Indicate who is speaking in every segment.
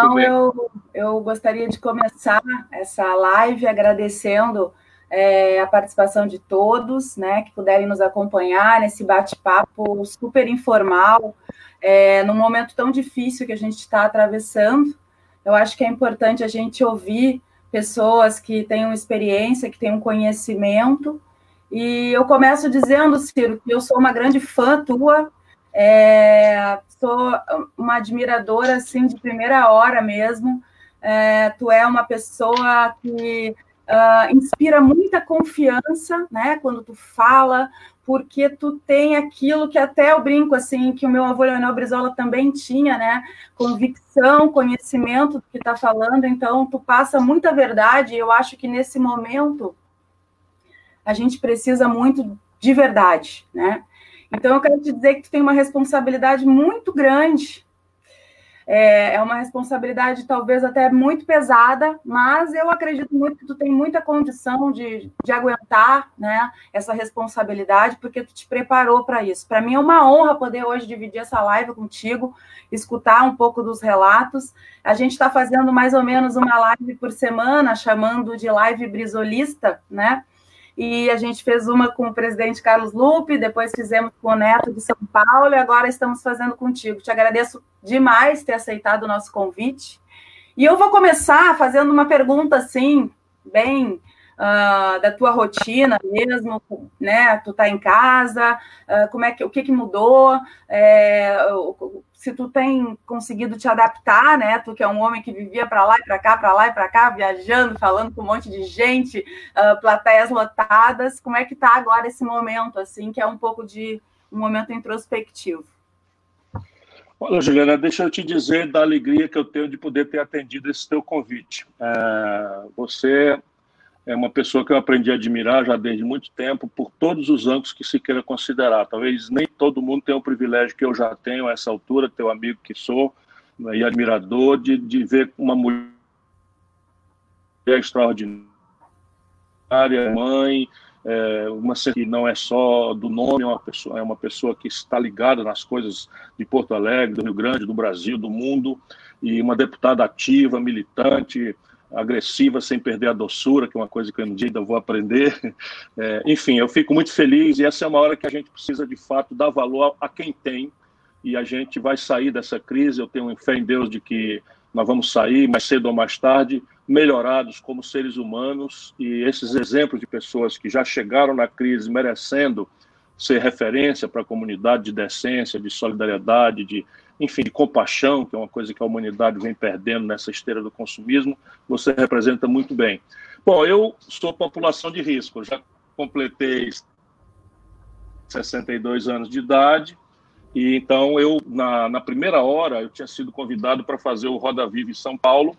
Speaker 1: Então, eu, eu gostaria de começar essa live agradecendo é, a participação de todos, né, que puderem nos acompanhar nesse bate-papo super informal, é, num momento tão difícil que a gente está atravessando. Eu acho que é importante a gente ouvir pessoas que tenham experiência, que tenham conhecimento. E eu começo dizendo, Ciro, que eu sou uma grande fã tua, é, sou uma admiradora assim de primeira hora mesmo. É, tu é uma pessoa que uh, inspira muita confiança, né? Quando tu fala, porque tu tem aquilo que até eu brinco assim, que o meu avô Leonel Brizola também tinha, né? Convicção, conhecimento do que está falando, então tu passa muita verdade. Eu acho que nesse momento a gente precisa muito de verdade, né? Então eu quero te dizer que tu tem uma responsabilidade muito grande é, é uma responsabilidade talvez até muito pesada, mas eu acredito muito que tu tem muita condição de, de aguentar né, essa responsabilidade, porque tu te preparou para isso. Para mim é uma honra poder hoje dividir essa live contigo, escutar um pouco dos relatos. A gente está fazendo mais ou menos uma live por semana, chamando de live brisolista, né? E a gente fez uma com o presidente Carlos Lupe, depois fizemos com o Neto de São Paulo e agora estamos fazendo contigo. Te agradeço demais ter aceitado o nosso convite. E eu vou começar fazendo uma pergunta assim, bem uh, da tua rotina mesmo, né? Tu tá em casa, uh, como é que o que, que mudou? É, se tu tem conseguido te adaptar, né? Tu que é um homem que vivia para lá e para cá, para lá e para cá, viajando, falando com um monte de gente, uh, plateias lotadas. Como é que tá agora esse momento, assim, que é um pouco de um momento introspectivo?
Speaker 2: Olha, Juliana, deixa eu te dizer da alegria que eu tenho de poder ter atendido esse teu convite. É, você é uma pessoa que eu aprendi a admirar já desde muito tempo, por todos os ângulos que se queira considerar. Talvez nem todo mundo tenha o privilégio que eu já tenho a essa altura, teu amigo que sou, né, e admirador, de, de ver uma mulher extraordinária, mãe, é, uma que não é só do nome, é uma, pessoa, é uma pessoa que está ligada nas coisas de Porto Alegre, do Rio Grande, do Brasil, do mundo, e uma deputada ativa, militante, agressiva sem perder a doçura, que é uma coisa que eu ainda vou aprender. É, enfim, eu fico muito feliz e essa é uma hora que a gente precisa de fato dar valor a quem tem e a gente vai sair dessa crise. Eu tenho fé em Deus de que nós vamos sair mais cedo ou mais tarde melhorados como seres humanos e esses exemplos de pessoas que já chegaram na crise merecendo ser referência para a comunidade de decência, de solidariedade, de enfim, de compaixão, que é uma coisa que a humanidade vem perdendo nessa esteira do consumismo, você representa muito bem. Bom, eu sou população de risco, já completei 62 anos de idade, e então eu, na, na primeira hora, eu tinha sido convidado para fazer o Roda Viva em São Paulo,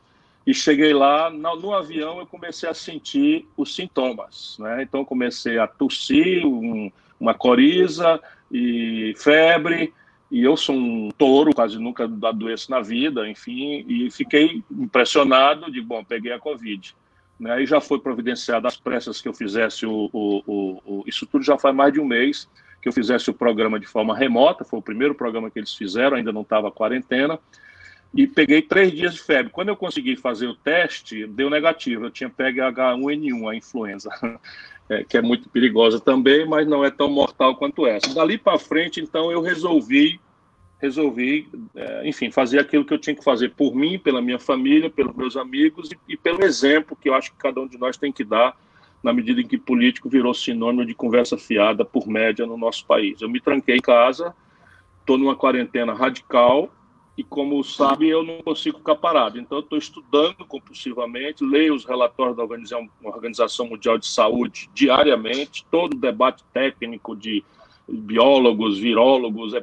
Speaker 2: e cheguei lá, no, no avião eu comecei a sentir os sintomas, né? Então comecei a tossir, um, uma coriza e febre, e eu sou um touro, quase nunca adoeço na vida, enfim, e fiquei impressionado de, bom, peguei a Covid. Né? Aí já foi providenciado as pressas que eu fizesse o, o, o, o, Isso tudo já faz mais de um mês que eu fizesse o programa de forma remota, foi o primeiro programa que eles fizeram, ainda não estava quarentena, e peguei três dias de febre. Quando eu consegui fazer o teste, deu negativo, eu tinha pego H1N1, a influenza. É, que é muito perigosa também, mas não é tão mortal quanto essa. Dali para frente, então, eu resolvi, resolvi, é, enfim, fazer aquilo que eu tinha que fazer por mim, pela minha família, pelos meus amigos e, e, pelo exemplo que eu acho que cada um de nós tem que dar na medida em que político virou sinônimo de conversa fiada por média no nosso país. Eu me tranquei em casa, estou numa quarentena radical, e como sabe, eu não consigo ficar parado. Então, eu estou estudando compulsivamente, leio os relatórios da Organização, Organização Mundial de Saúde diariamente, todo o debate técnico de biólogos, virólogos,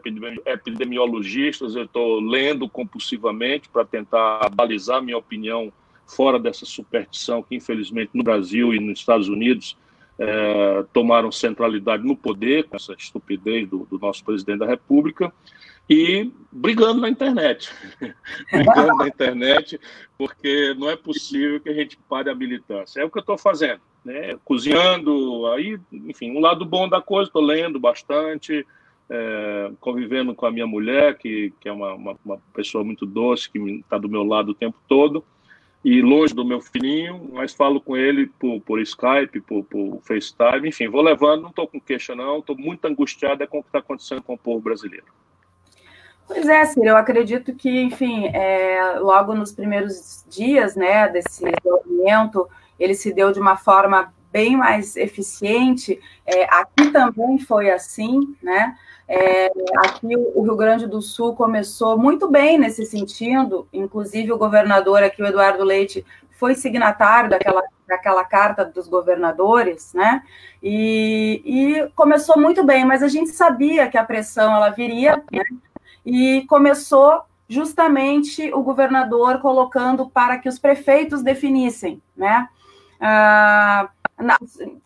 Speaker 2: epidemiologistas, eu estou lendo compulsivamente para tentar balizar minha opinião fora dessa superstição que, infelizmente, no Brasil e nos Estados Unidos é, tomaram centralidade no poder, com essa estupidez do, do nosso presidente da República e brigando na internet. brigando na internet, porque não é possível que a gente pare a militância. É o que eu estou fazendo, né? Cozinhando, aí, enfim, um lado bom da coisa, estou lendo bastante, é, convivendo com a minha mulher, que, que é uma, uma, uma pessoa muito doce, que está do meu lado o tempo todo, e longe do meu filhinho, mas falo com ele por, por Skype, por, por FaceTime, enfim, vou levando, não estou com queixa não, estou muito angustiado com o que está acontecendo com o povo brasileiro.
Speaker 1: Pois é, Ciro, eu acredito que, enfim, é, logo nos primeiros dias né, desse desenvolvimento, ele se deu de uma forma bem mais eficiente. É, aqui também foi assim, né? É, aqui o Rio Grande do Sul começou muito bem nesse sentido, inclusive o governador aqui, o Eduardo Leite, foi signatário daquela, daquela carta dos governadores, né? E, e começou muito bem, mas a gente sabia que a pressão ela viria, né? E começou justamente o governador colocando para que os prefeitos definissem, né? Ah, na,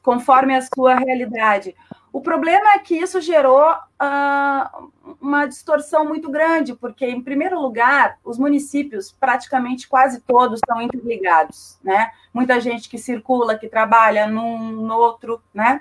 Speaker 1: conforme a sua realidade. O problema é que isso gerou uh, uma distorção muito grande, porque, em primeiro lugar, os municípios, praticamente quase todos, estão interligados, né? Muita gente que circula, que trabalha num, no outro, né?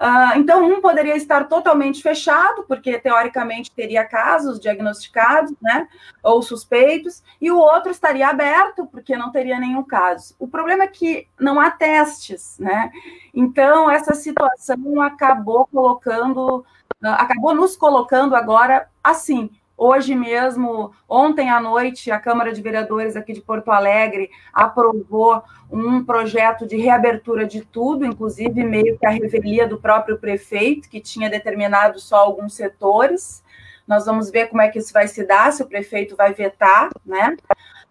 Speaker 1: Uh, então, um poderia estar totalmente fechado, porque teoricamente teria casos diagnosticados, né, ou suspeitos, e o outro estaria aberto, porque não teria nenhum caso. O problema é que não há testes, né? Então, essa situação acabou colocando, acabou nos colocando agora assim, Hoje mesmo, ontem à noite, a Câmara de Vereadores aqui de Porto Alegre aprovou um projeto de reabertura de tudo, inclusive meio que a revelia do próprio prefeito, que tinha determinado só alguns setores. Nós vamos ver como é que isso vai se dar, se o prefeito vai vetar, né?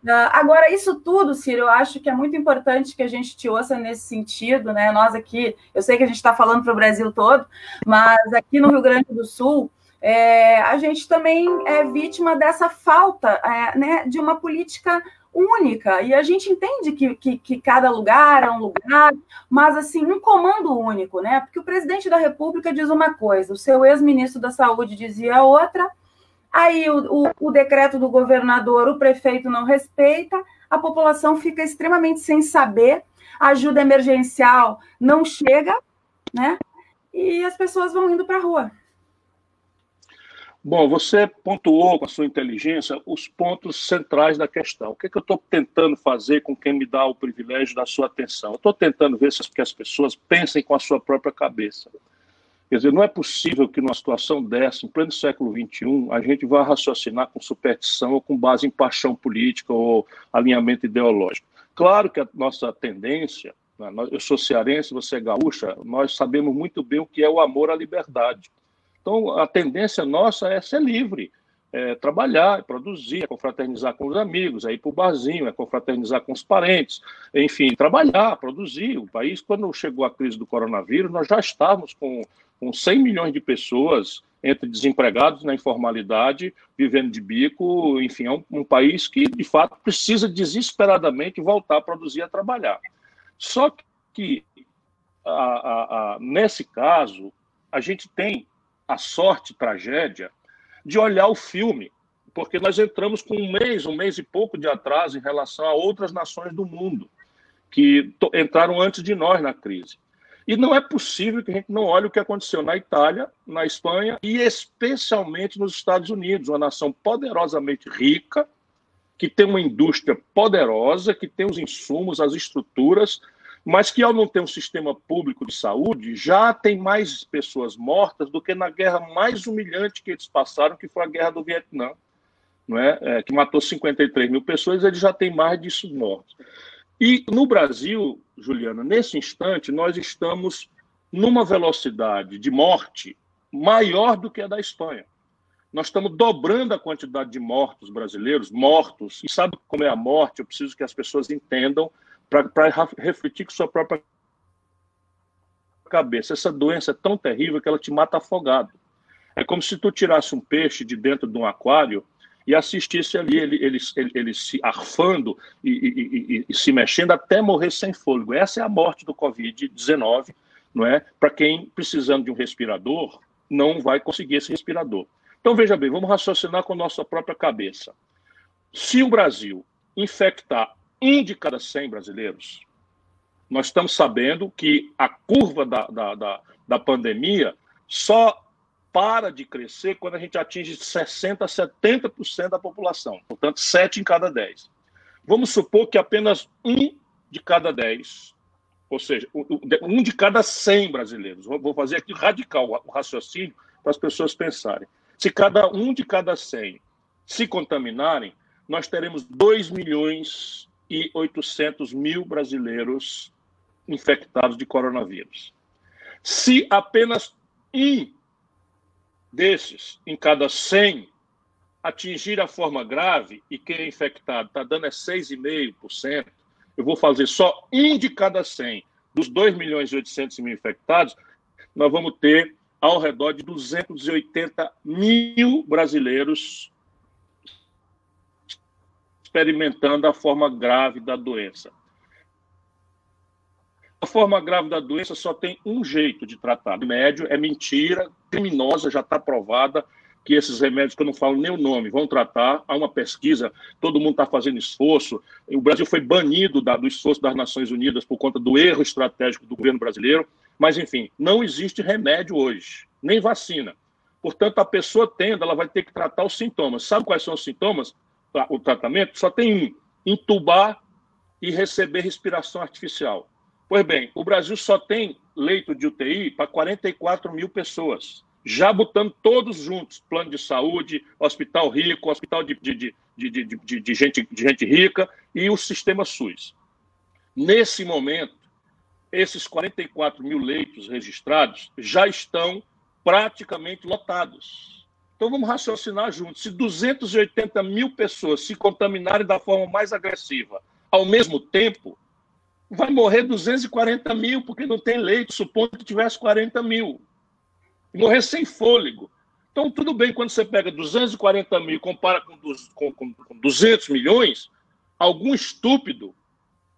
Speaker 1: Uh, agora, isso tudo, Ciro, eu acho que é muito importante que a gente te ouça nesse sentido, né? Nós aqui, eu sei que a gente está falando para o Brasil todo, mas aqui no Rio Grande do Sul, é, a gente também é vítima dessa falta é, né, de uma política única. E a gente entende que, que, que, cada lugar é um lugar, mas assim, um comando único, né? Porque o presidente da República diz uma coisa, o seu ex-ministro da Saúde dizia outra, aí o, o, o decreto do governador, o prefeito não respeita, a população fica extremamente sem saber, a ajuda emergencial não chega, né? E as pessoas vão indo para a rua.
Speaker 2: Bom, você pontuou com a sua inteligência os pontos centrais da questão. O que, é que eu estou tentando fazer com quem me dá o privilégio da sua atenção? Estou tentando ver se as pessoas pensem com a sua própria cabeça. Quer dizer, não é possível que numa situação dessa, em pleno século XXI, a gente vá raciocinar com superstição ou com base em paixão política ou alinhamento ideológico. Claro que a nossa tendência, né, eu sou cearense, você é gaúcha, nós sabemos muito bem o que é o amor à liberdade. Então, a tendência nossa é ser livre, é trabalhar, é produzir, é confraternizar com os amigos, é ir para o barzinho, é confraternizar com os parentes, enfim, trabalhar, produzir. O país, quando chegou a crise do coronavírus, nós já estávamos com, com 100 milhões de pessoas entre desempregados na informalidade, vivendo de bico, enfim, é um, um país que, de fato, precisa desesperadamente voltar a produzir, a trabalhar. Só que, a, a, a, nesse caso, a gente tem a sorte, tragédia, de olhar o filme, porque nós entramos com um mês, um mês e pouco de atraso em relação a outras nações do mundo que entraram antes de nós na crise. E não é possível que a gente não olhe o que aconteceu na Itália, na Espanha e especialmente nos Estados Unidos, uma nação poderosamente rica, que tem uma indústria poderosa, que tem os insumos, as estruturas mas que ao não ter um sistema público de saúde, já tem mais pessoas mortas do que na guerra mais humilhante que eles passaram, que foi a guerra do Vietnã, não é? é que matou 53 mil pessoas, eles já têm mais disso mortos. E no Brasil, Juliana, nesse instante, nós estamos numa velocidade de morte maior do que a da Espanha. Nós estamos dobrando a quantidade de mortos brasileiros, mortos, e sabe como é a morte? Eu preciso que as pessoas entendam para refletir com sua própria cabeça. Essa doença é tão terrível que ela te mata afogado. É como se tu tirasse um peixe de dentro de um aquário e assistisse ali ele, ele, ele, ele se arfando e, e, e, e, se mexendo até morrer sem fôlego. Essa é a morte do Covid-19, não é? Para quem precisando de um respirador não vai conseguir esse respirador. Então veja bem, vamos raciocinar com a nossa própria cabeça. Se o Brasil infectar um de cada 100 brasileiros. Nós estamos sabendo que a curva da, da, da, da pandemia só para de crescer quando a gente atinge 60%, 70% da população. Portanto, 7 em cada 10. Vamos supor que apenas um de cada 10, ou seja, um de cada 100 brasileiros, vou fazer aqui radical o raciocínio para as pessoas pensarem. Se cada um de cada 100 se contaminarem, nós teremos 2 milhões e 800 mil brasileiros infectados de coronavírus. Se apenas um desses em cada 100 atingir a forma grave, e quem é infectado está dando é 6,5%, eu vou fazer só um de cada 100 dos 2 milhões e 800 mil infectados, nós vamos ter ao redor de 280 mil brasileiros experimentando a forma grave da doença. A forma grave da doença só tem um jeito de tratar. O médio é mentira, criminosa, já está provada que esses remédios, que eu não falo nem o nome, vão tratar. Há uma pesquisa, todo mundo está fazendo esforço. O Brasil foi banido da, do esforço das Nações Unidas por conta do erro estratégico do governo brasileiro. Mas, enfim, não existe remédio hoje, nem vacina. Portanto, a pessoa tendo, ela vai ter que tratar os sintomas. Sabe quais são os sintomas? O tratamento só tem um: entubar e receber respiração artificial. Pois bem, o Brasil só tem leito de UTI para 44 mil pessoas, já botando todos juntos: plano de saúde, hospital rico, hospital de, de, de, de, gente, de gente rica e o sistema SUS. Nesse momento, esses 44 mil leitos registrados já estão praticamente lotados. Então vamos raciocinar juntos. Se 280 mil pessoas se contaminarem da forma mais agressiva ao mesmo tempo, vai morrer 240 mil, porque não tem leite, supondo que tivesse 40 mil. Morrer sem fôlego. Então, tudo bem, quando você pega 240 mil e compara com, com, com 200 milhões, algum estúpido,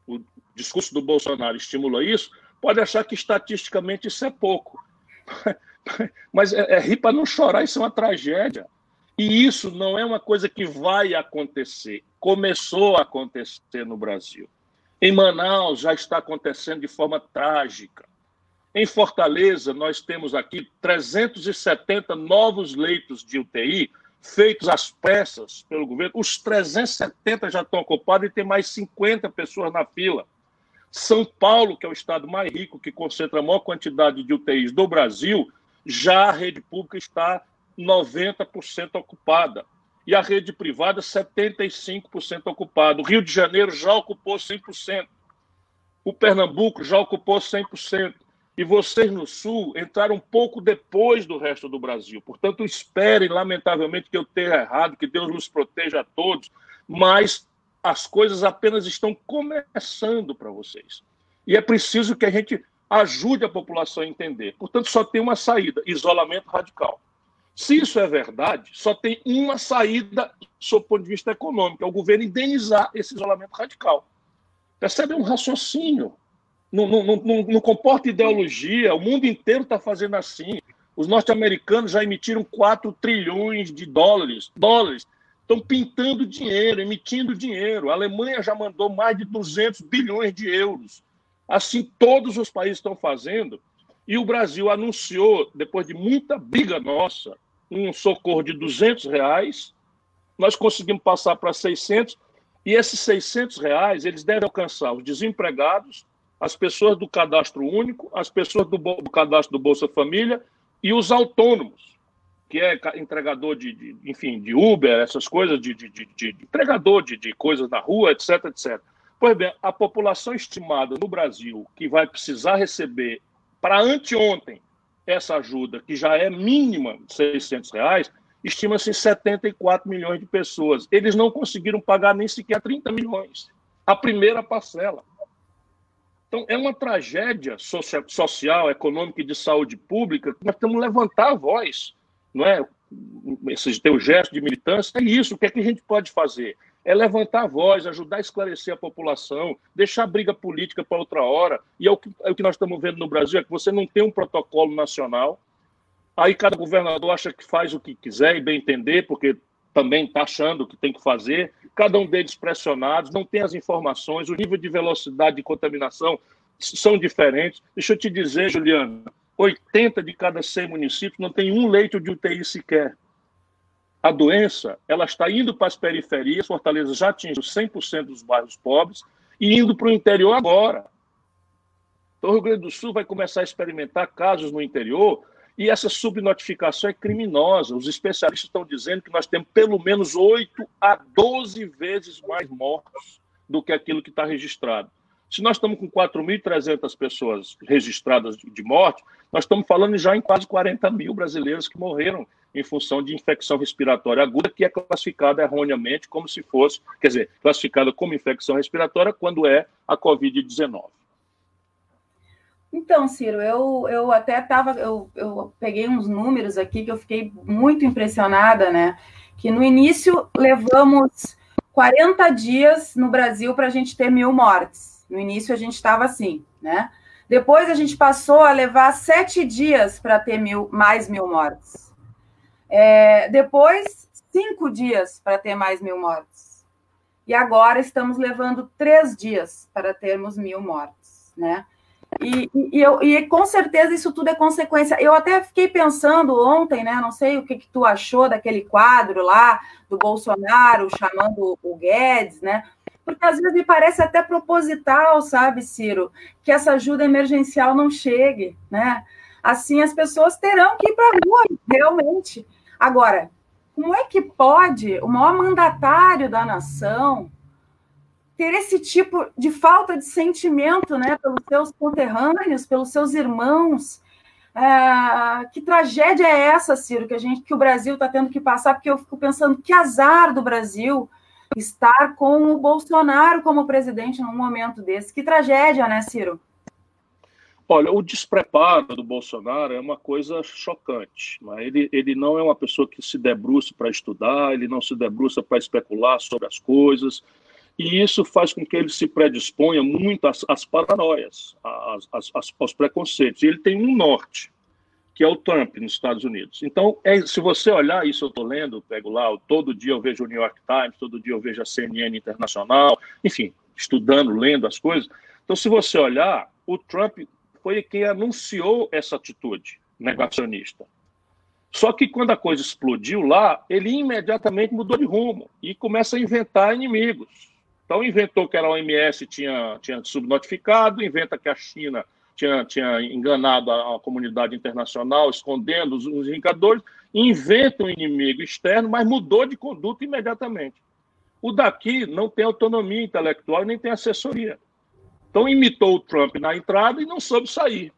Speaker 2: o discurso do Bolsonaro estimula isso, pode achar que estatisticamente isso é pouco. Mas é, é rir para não chorar, isso é uma tragédia. E isso não é uma coisa que vai acontecer. Começou a acontecer no Brasil. Em Manaus já está acontecendo de forma trágica. Em Fortaleza, nós temos aqui 370 novos leitos de UTI feitos às pressas pelo governo. Os 370 já estão ocupados e tem mais 50 pessoas na fila. São Paulo, que é o estado mais rico, que concentra a maior quantidade de UTIs do Brasil, já a rede pública está 90% ocupada. E a rede privada, 75% ocupada. O Rio de Janeiro já ocupou 100%. O Pernambuco já ocupou 100%. E vocês no Sul entraram um pouco depois do resto do Brasil. Portanto, esperem, lamentavelmente, que eu tenha errado, que Deus nos proteja a todos, mas as coisas apenas estão começando para vocês. E é preciso que a gente ajude a população a entender. Portanto, só tem uma saída: isolamento radical. Se isso é verdade, só tem uma saída, sob o ponto de vista econômico, é o governo indenizar esse isolamento radical. Percebe? É um raciocínio. Não, comporta ideologia. O mundo inteiro está fazendo assim. Os norte-americanos já emitiram 4 trilhões de dólares. Dólares. Estão pintando dinheiro, emitindo dinheiro. A Alemanha já mandou mais de 200 bilhões de euros. Assim, todos os países estão fazendo. E o Brasil anunciou, depois de muita briga nossa, um socorro de 200 reais. Nós conseguimos passar para 600. E esses 600 reais, eles devem alcançar os desempregados, as pessoas do cadastro único, as pessoas do, do cadastro do Bolsa Família e os autônomos, que é entregador de, de enfim, de Uber, essas coisas, de, de, de, entregador de coisas na rua, etc, etc. Pois bem, a população estimada no Brasil que vai precisar receber para anteontem essa ajuda, que já é mínima de 600 reais, estima-se em 74 milhões de pessoas. Eles não conseguiram pagar nem sequer 30 milhões, a primeira parcela. Então, é uma tragédia social, econômica e de saúde pública que nós temos que levantar a voz, não é? Esse teu gesto de militância, é isso. O que é que a gente pode fazer? É levantar a voz, ajudar a esclarecer a população, deixar a briga política para outra hora. E é o, que, é o que nós estamos vendo no Brasil, é que você não tem um protocolo nacional, aí cada governador acha que faz o que quiser e bem entender, porque também está achando que tem que fazer, cada um deles pressionados, não tem as informações, o nível de velocidade de contaminação são diferentes. Deixa eu te dizer, Juliana, 80 de cada 100 municípios não tem um leito de UTI sequer. A doença ela está indo para as periferias, Fortaleza já atingiu 100% dos bairros pobres e indo para o interior agora. Então, o Rio Grande do Sul vai começar a experimentar casos no interior e essa subnotificação é criminosa. Os especialistas estão dizendo que nós temos pelo menos 8 a 12 vezes mais mortos do que aquilo que está registrado. Se nós estamos com 4.300 pessoas registradas de morte, nós estamos falando já em quase 40 mil brasileiros que morreram em função de infecção respiratória aguda, que é classificada erroneamente como se fosse, quer dizer, classificada como infecção respiratória quando é a Covid-19.
Speaker 1: Então, Ciro, eu, eu até estava, eu, eu peguei uns números aqui que eu fiquei muito impressionada, né? Que no início levamos 40 dias no Brasil para a gente ter mil mortes. No início a gente estava assim, né? Depois a gente passou a levar sete dias para ter mil, mais mil mortes. É, depois, cinco dias para ter mais mil mortes. E agora estamos levando três dias para termos mil mortes, né? E, e, eu, e com certeza isso tudo é consequência. Eu até fiquei pensando ontem, né? Não sei o que, que tu achou daquele quadro lá do Bolsonaro chamando o Guedes, né? Porque às vezes me parece até proposital, sabe, Ciro, que essa ajuda emergencial não chegue, né? Assim as pessoas terão que ir para a rua, realmente. Agora, como é que pode o maior mandatário da nação ter esse tipo de falta de sentimento, né, pelos seus conterrâneos, pelos seus irmãos. É, que tragédia é essa, Ciro, que a gente, que o Brasil está tendo que passar? Porque eu fico pensando que azar do Brasil estar com o Bolsonaro como presidente num momento desse. Que tragédia, né, Ciro?
Speaker 2: Olha, o despreparo do Bolsonaro é uma coisa chocante. Mas ele, ele não é uma pessoa que se debruça para estudar, ele não se debruça para especular sobre as coisas, e isso faz com que ele se predisponha muito às, às paranoias, às, às, aos preconceitos. E ele tem um norte, que é o Trump nos Estados Unidos. Então, é, se você olhar isso, eu estou lendo, pego lá, todo dia eu vejo o New York Times, todo dia eu vejo a CNN Internacional, enfim, estudando, lendo as coisas. Então, se você olhar, o Trump foi quem anunciou essa atitude negacionista. Só que quando a coisa explodiu lá, ele imediatamente mudou de rumo e começa a inventar inimigos. Então, inventou que era a OMS tinha, tinha subnotificado, inventa que a China tinha, tinha enganado a, a comunidade internacional, escondendo os, os indicadores, inventa um inimigo externo, mas mudou de conduta imediatamente. O daqui não tem autonomia intelectual nem tem assessoria. Então, imitou o Trump na entrada e não soube sair.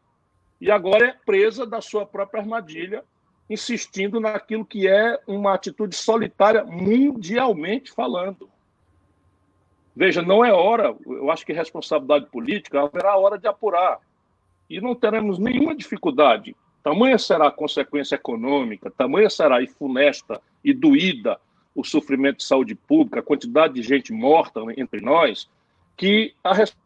Speaker 2: E agora é presa da sua própria armadilha, insistindo naquilo que é uma atitude solitária mundialmente falando. Veja, não é hora, eu acho que responsabilidade política haverá hora de apurar. E não teremos nenhuma dificuldade. Tamanha será a consequência econômica, tamanha será e funesta e doída o sofrimento de saúde pública, a quantidade de gente morta entre nós, que a responsabilidade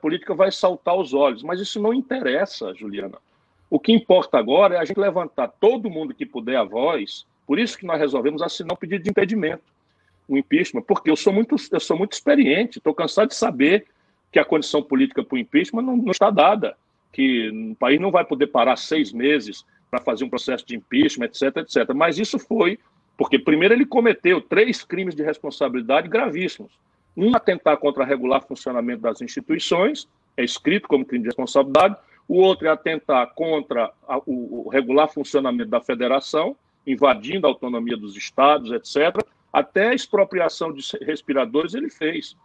Speaker 2: política vai saltar aos olhos. Mas isso não interessa, Juliana. O que importa agora é a gente levantar todo mundo que puder a voz. Por isso que nós resolvemos assinar um pedido de impedimento o impeachment, porque eu sou muito, eu sou muito experiente, estou cansado de saber que a condição política para o impeachment não, não, está dada, que o país não vai poder parar seis meses para fazer um processo de impeachment, etc, etc. Mas isso foi porque, primeiro, ele cometeu três crimes de responsabilidade gravíssimos. Um, atentar contra o regular funcionamento das instituições, é escrito como crime de responsabilidade. O outro é atentar contra a, o, o regular funcionamento da federação, invadindo a autonomia dos estados, etc. Até a expropriação de respiradores ele fez.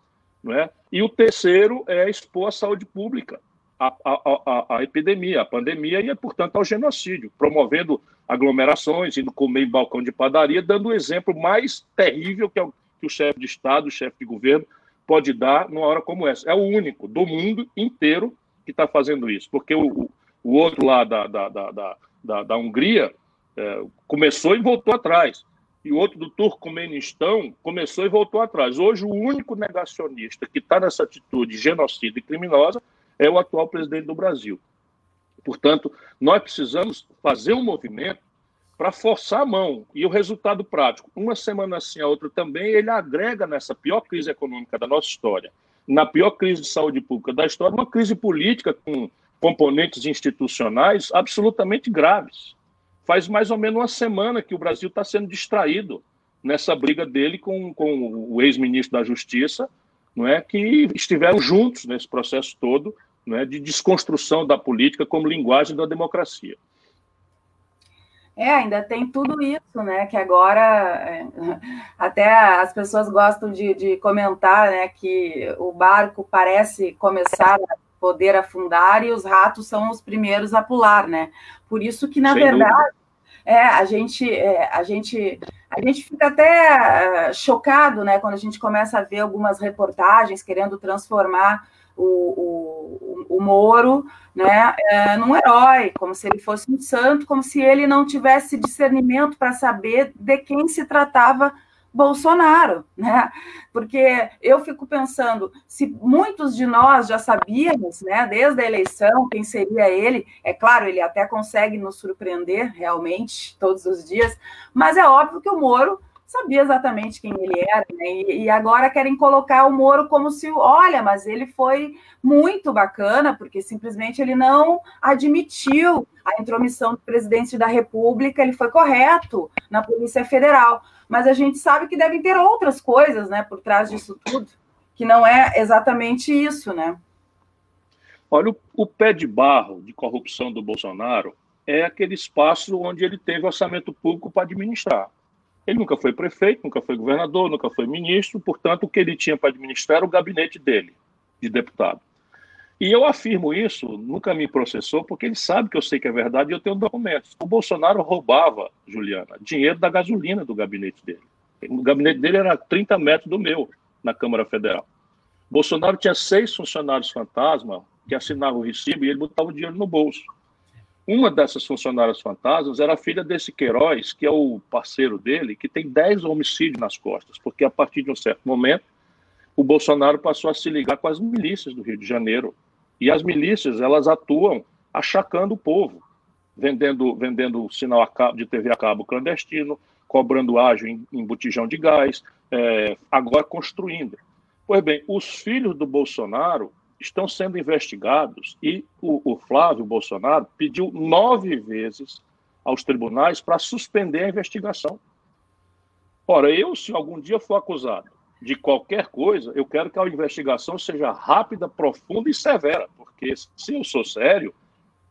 Speaker 2: Não é? E o terceiro é expor a saúde pública, a, a, a, epidemia, a pandemia e, portanto, ao genocídio, promovendo aglomerações, indo comer em balcão de padaria, dando o exemplo mais terrível que, é o, que o chefe de Estado, o chefe de governo, pode dar numa hora como essa. É o único do mundo inteiro que está fazendo isso, porque o, o outro lá da, da, da, da, da Hungria é, começou e voltou atrás e o outro do Turcomenistão começou e voltou atrás. Hoje, o único negacionista que está nessa atitude genocida e criminosa é o atual presidente do Brasil. Portanto, nós precisamos fazer um movimento para forçar a mão. E o resultado prático, uma semana assim, a outra também, ele agrega nessa pior crise econômica da nossa história, na pior crise de saúde pública da história, uma crise política com componentes institucionais absolutamente graves. Faz mais ou menos uma semana que o Brasil está sendo distraído nessa briga dele com, com o ex-ministro da Justiça, não é, que estiveram juntos nesse processo todo não é, de desconstrução da política como linguagem da democracia.
Speaker 1: É, ainda tem tudo isso, né? Que agora é, até as pessoas gostam de, de comentar, né? Que o barco parece começar a poder afundar e os ratos são os primeiros a pular, né? Por isso que na Sem verdade dúvida. é a gente é, a gente a gente fica até é, chocado, né? Quando a gente começa a ver algumas reportagens querendo transformar o, o, o Moro né, é, num herói, como se ele fosse um santo, como se ele não tivesse discernimento para saber de quem se tratava Bolsonaro, né? Porque eu fico pensando, se muitos de nós já sabíamos, né, desde a eleição, quem seria ele, é claro, ele até consegue nos surpreender realmente todos os dias, mas é óbvio que o Moro sabia exatamente quem ele era, né? e, e, agora querem colocar o Moro como se, olha, mas ele foi muito bacana, porque simplesmente ele não admitiu a intromissão do presidente da República, ele foi correto na Polícia Federal. Mas a gente sabe que devem ter outras coisas, né, por trás disso tudo, que não é exatamente isso, né?
Speaker 2: Olha, o, o pé de barro de corrupção do Bolsonaro é aquele espaço onde ele teve orçamento público para administrar. Ele nunca foi prefeito, nunca foi governador, nunca foi ministro, portanto, o que ele tinha para administrar era o gabinete dele, de deputado. E eu afirmo isso, nunca me processou, porque ele sabe que eu sei que é verdade e eu tenho documentos. O Bolsonaro roubava, Juliana, dinheiro da gasolina do gabinete dele. O gabinete dele era 30 metros do meu, na Câmara Federal. Bolsonaro tinha seis funcionários fantasma que assinavam o recibo e ele botava o dinheiro no bolso. Uma dessas funcionárias fantasmas era a filha desse Queiroz, que é o parceiro dele, que tem 10 homicídios nas costas, porque a partir de um certo momento o Bolsonaro passou a se ligar com as milícias do Rio de Janeiro. E as milícias, elas atuam achacando o povo, vendendo, vendendo sinal de TV a cabo clandestino, cobrando ágio em, em botijão de gás, é, agora construindo. Pois bem, os filhos do Bolsonaro estão sendo investigados e o, o Flávio Bolsonaro pediu nove vezes aos tribunais para suspender a investigação. Ora, eu, se algum dia for acusado de qualquer coisa, eu quero que a investigação seja rápida, profunda e severa, porque se eu sou sério,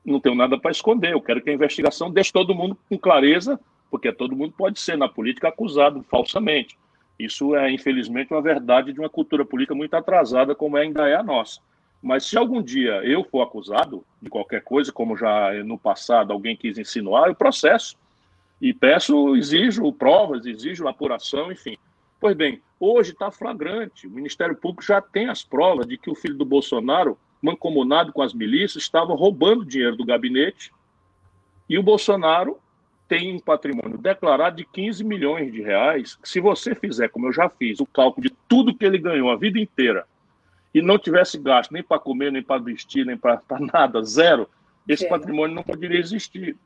Speaker 2: não tenho nada para esconder. Eu quero que a investigação deixe todo mundo com clareza, porque todo mundo pode ser na política acusado falsamente. Isso é, infelizmente, uma verdade de uma cultura política muito atrasada, como ainda é a nossa. Mas se algum dia eu for acusado de qualquer coisa, como já no passado alguém quis insinuar, eu processo. E peço, exijo provas, exijo apuração, enfim. Pois bem, hoje está flagrante. O Ministério Público já tem as provas de que o filho do Bolsonaro, mancomunado com as milícias, estava roubando dinheiro do gabinete. E o Bolsonaro tem um patrimônio declarado de 15 milhões de reais. Se você fizer, como eu já fiz, o cálculo de tudo que ele ganhou a vida inteira e não tivesse gasto nem para comer, nem para vestir, nem para nada, zero, esse patrimônio não poderia existir.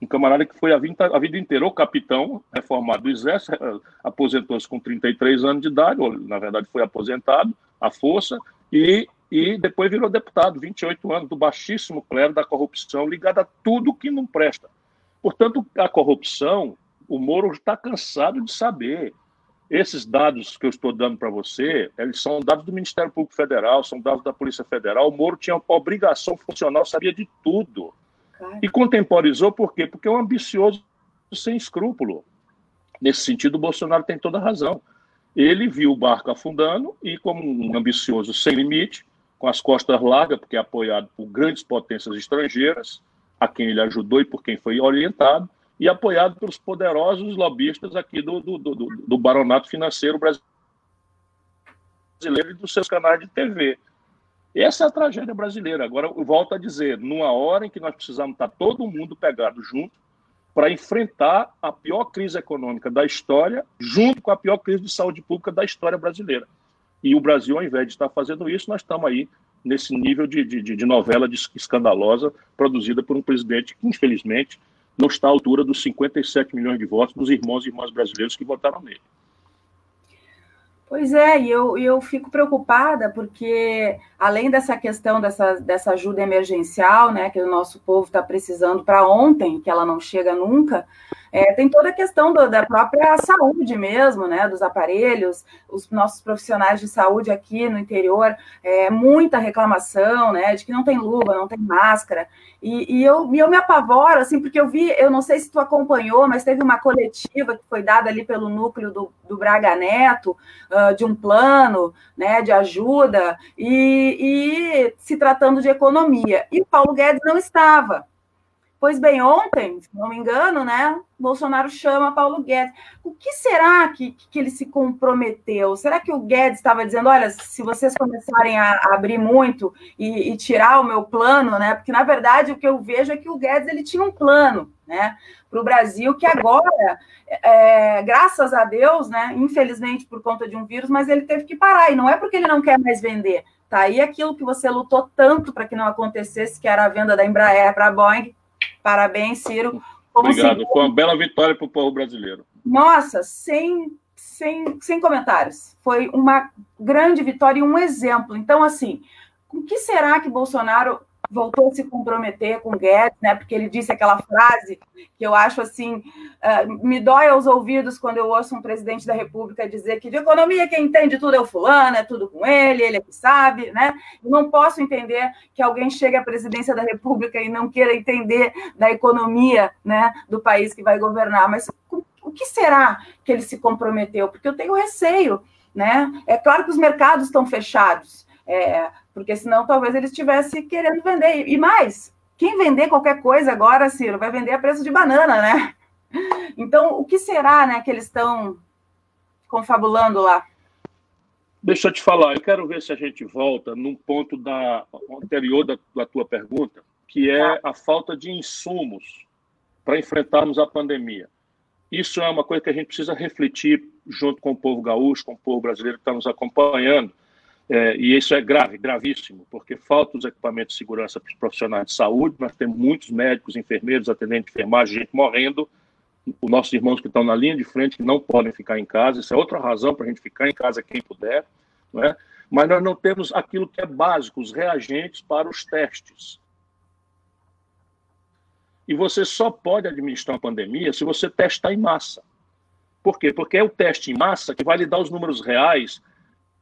Speaker 2: Um camarada que foi a vida, a vida inteira o capitão, reformado do Exército, eh, aposentou-se com 33 anos de idade, ou na verdade foi aposentado, à força, e, e depois virou deputado, 28 anos, do baixíssimo clero da corrupção, ligado a tudo que não presta. Portanto, a corrupção, o Moro está cansado de saber. Esses dados que eu estou dando para você, eles são dados do Ministério Público Federal, são dados da Polícia Federal. O Moro tinha uma obrigação funcional, sabia de tudo. E contemporizou por quê? Porque é um ambicioso sem escrúpulo. Nesse sentido, o Bolsonaro tem toda a razão. Ele viu o barco afundando e, como um ambicioso sem limite, com as costas largas, porque é apoiado por grandes potências estrangeiras, a quem ele ajudou e por quem foi orientado, e apoiado pelos poderosos lobistas aqui do, do, do, do baronato financeiro brasileiro e dos seus canais de TV. Essa é a tragédia brasileira. Agora, eu volto a dizer, numa hora em que nós precisamos estar todo mundo pegado junto para enfrentar a pior crise econômica da história, junto com a pior crise de saúde pública da história brasileira. E o Brasil, ao invés de estar fazendo isso, nós estamos aí nesse nível de, de, de novela escandalosa produzida por um presidente que, infelizmente, não está à altura dos 57 milhões de votos dos irmãos e irmãs brasileiros que votaram nele.
Speaker 1: Pois é, e eu, eu fico preocupada porque, além dessa questão dessa, dessa ajuda emergencial, né, que o nosso povo está precisando para ontem, que ela não chega nunca, é, tem toda a questão do, da própria saúde mesmo, né, dos aparelhos, os nossos profissionais de saúde aqui no interior, é, muita reclamação, né, de que não tem luva, não tem máscara, e, e, eu, eu me apavoro, assim, porque eu vi, eu não sei se tu acompanhou, mas teve uma coletiva que foi dada ali pelo núcleo do, do Braga Neto, uh, de um plano, né, de ajuda, e, e se tratando de economia, e o Paulo Guedes não estava, Pois bem, ontem, se não me engano, né, Bolsonaro chama Paulo Guedes. O que será que, que ele se comprometeu? Será que o Guedes estava dizendo, olha, se vocês começarem a, abrir muito e, e, tirar o meu plano, né? Porque na verdade o que eu vejo é que o Guedes ele tinha um plano, né, para o Brasil que agora, é, graças a Deus, né, infelizmente por conta de um vírus, mas ele teve que parar e não é porque ele não quer mais vender. Tá aí aquilo que você lutou tanto para que não acontecesse, que era a venda da Embraer para a Boeing Parabéns, Ciro.
Speaker 2: Obrigado. Foi uma bela vitória para o povo brasileiro.
Speaker 1: Nossa, sem, sem, sem comentários. Foi uma grande vitória e um exemplo. Então, assim, o que será que Bolsonaro voltou a se comprometer com Guedes, né? Porque ele disse aquela frase que eu acho assim, uh, me dói aos ouvidos quando eu ouço um presidente da República dizer que de economia quem entende tudo é o fulano, é tudo com ele, ele é que sabe, né? Não posso entender que alguém chegue à presidência da República e não queira entender da economia, né, do país que vai governar, mas o que será que ele se comprometeu? Porque eu tenho receio, né? É claro que os mercados estão fechados, é, porque senão talvez ele estivesse querendo vender. E mais, quem vender qualquer coisa agora, Ciro, vai vender a preço de banana, né? Então, o que será né, que eles estão confabulando lá?
Speaker 2: Deixa eu te falar, eu quero ver se a gente volta num ponto da, anterior da, da tua pergunta, que é tá. a falta de insumos para enfrentarmos a pandemia. Isso é uma coisa que a gente precisa refletir junto com o povo gaúcho, com o povo brasileiro que está nos acompanhando, é, e isso é grave, gravíssimo, porque falta os equipamentos de segurança para os profissionais de saúde. Nós temos muitos médicos, enfermeiros, atendentes de enfermagem, gente morrendo. Os nossos irmãos que estão na linha de frente que não podem ficar em casa. Isso é outra razão para a gente ficar em casa quem puder. Não é? Mas nós não temos aquilo que é básico, os reagentes para os testes. E você só pode administrar uma pandemia se você testar em massa. Por quê? Porque é o teste em massa que vai lhe dar os números reais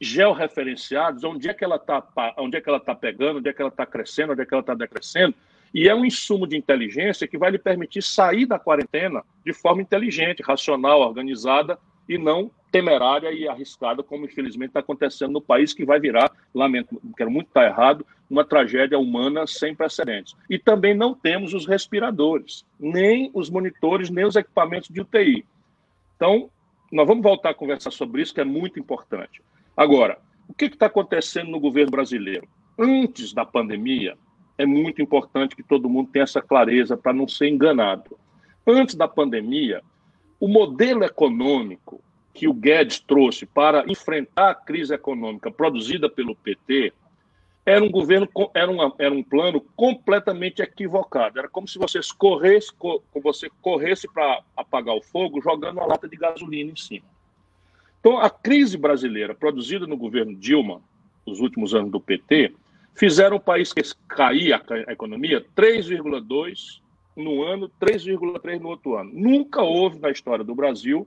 Speaker 2: georreferenciados, onde é que ela está onde é que ela tá pegando, onde é que ela está crescendo, onde é que ela está decrescendo, e é um insumo de inteligência que vai lhe permitir sair da quarentena de forma inteligente, racional, organizada e não temerária e arriscada, como infelizmente está acontecendo no país, que vai virar, lamento, quero muito estar errado, uma tragédia humana sem precedentes. E também não temos os respiradores, nem os monitores, nem os equipamentos de UTI. Então, nós vamos voltar a conversar sobre isso, que é muito importante. Agora, o que está acontecendo no governo brasileiro? Antes da pandemia, é muito importante que todo mundo tenha essa clareza para não ser enganado. Antes da pandemia, o modelo econômico que o Guedes trouxe para enfrentar a crise econômica produzida pelo PT era um governo era, uma, era um plano completamente equivocado. Era como se você corresse, você corresse para apagar o fogo jogando uma lata de gasolina em cima. Então, a crise brasileira produzida no governo Dilma, nos últimos anos do PT, fizeram o país cair a economia 3,2 no ano, 3,3 no outro ano. Nunca houve na história do Brasil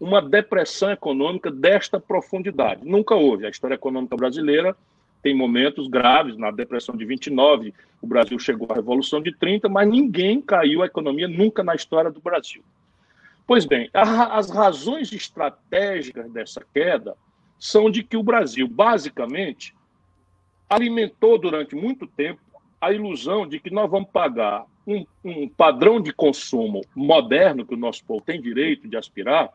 Speaker 2: uma depressão econômica desta profundidade. Nunca houve. A história econômica brasileira tem momentos graves. Na depressão de 29, o Brasil chegou à revolução de 30, mas ninguém caiu a economia nunca na história do Brasil. Pois bem, a, as razões estratégicas dessa queda são de que o Brasil, basicamente, alimentou durante muito tempo a ilusão de que nós vamos pagar um, um, padrão de consumo moderno que o nosso povo tem direito de aspirar,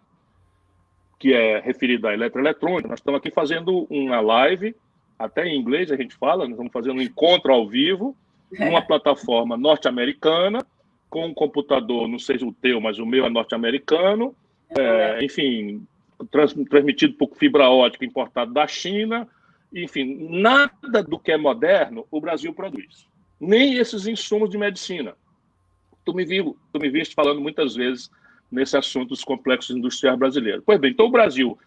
Speaker 2: que é referido à eletroeletrônica. Nós estamos aqui fazendo uma live, até em inglês a gente fala, nós estamos fazendo um encontro ao vivo, numa plataforma norte-americana, com um computador, não sei o teu, mas o meu é norte-americano, é, enfim, trans, transmitido por fibra ótica importado da China, enfim, nada do que é moderno o Brasil produz. Nem esses insumos de medicina. Tu me, viu, tu me viste falando muitas vezes nesse assunto dos complexos industriais brasileiros. Pois bem, então o Brasil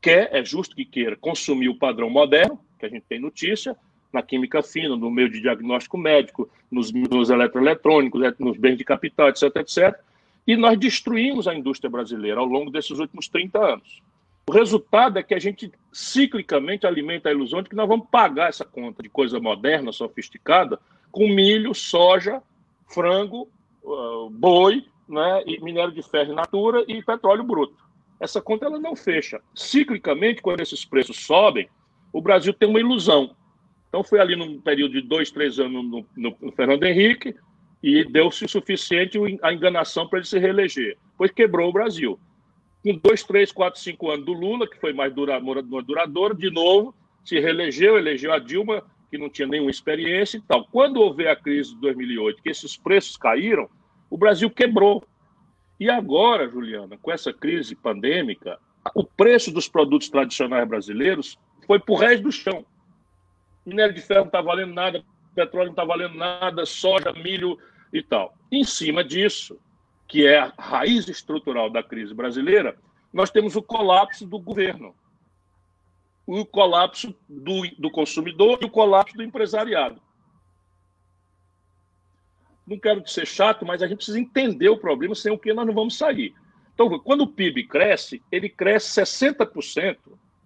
Speaker 2: quer, é justo que queira, consumir o padrão moderno, que a gente tem notícia, na química fina, no meio de diagnóstico médico, nos, nos eletroeletrônicos, nos bens de capital, etc, etc. E nós destruímos a indústria brasileira ao longo desses últimos 30 anos. O resultado é que a gente ciclicamente alimenta a ilusão de que nós vamos pagar essa conta de coisa moderna, sofisticada, com milho, soja, frango, uh, boi, né, e minério de ferro in natura e petróleo bruto. Essa conta ela não fecha. Ciclicamente, quando esses preços sobem, o Brasil tem uma ilusão. Então, foi ali num período de dois, três anos no, no, no Fernando Henrique e deu-se o suficiente a enganação para ele se reeleger, pois quebrou o Brasil com dois, três, quatro, cinco anos do Lula, que foi mais duradouro, de novo, se reelegeu, elegeu a Dilma, que não tinha nenhuma experiência e tal. Quando houve a crise de 2008, que esses preços caíram, o Brasil quebrou. E agora, Juliana, com essa crise pandêmica, o preço dos produtos tradicionais brasileiros foi para o resto do chão. Minério de ferro não está valendo nada, petróleo não está valendo nada, soja, milho e tal. Em cima disso, que é a raiz estrutural da crise brasileira, nós temos o colapso do governo, o colapso do, do consumidor e o colapso do empresariado. Não quero ser chato, mas a gente precisa entender o problema, sem o que nós não vamos sair. Então, quando o PIB cresce, ele cresce 60%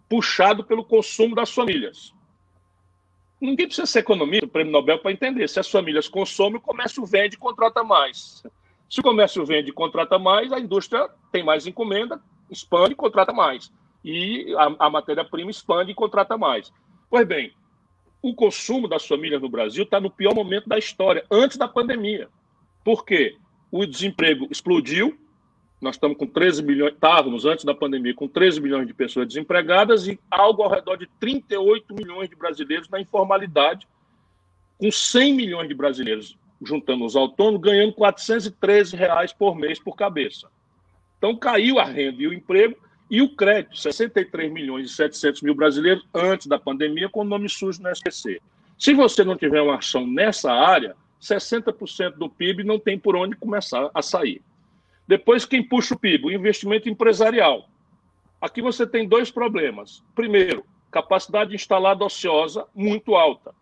Speaker 2: puxado pelo consumo das famílias. Ninguém precisa ser economista, o prêmio Nobel, para entender. Se as famílias consomem, o comércio vende e contrata mais. Se o comércio vende e contrata mais, a indústria tem mais encomenda, expande e contrata mais. E a, a matéria-prima expande e contrata mais. Pois bem, o consumo das famílias no Brasil está no pior momento da história, antes da pandemia. Por quê? O desemprego explodiu, nós estamos com 13 milhões, estávamos antes da pandemia com 13 milhões de pessoas desempregadas e algo ao redor de 38 milhões de brasileiros na informalidade, com 100 milhões de brasileiros juntando os autônomos, ganhando 413 reais por mês por cabeça. Então caiu a renda e o emprego e o crédito, 63 milhões e 700 mil brasileiros antes da pandemia com o nome sujo no SPC. Se você não tiver uma ação nessa área, 60% do PIB não tem por onde começar a sair. Depois, quem puxa o PIB? O investimento empresarial. Aqui você tem dois problemas. Primeiro, capacidade instalada ociosa muito alta.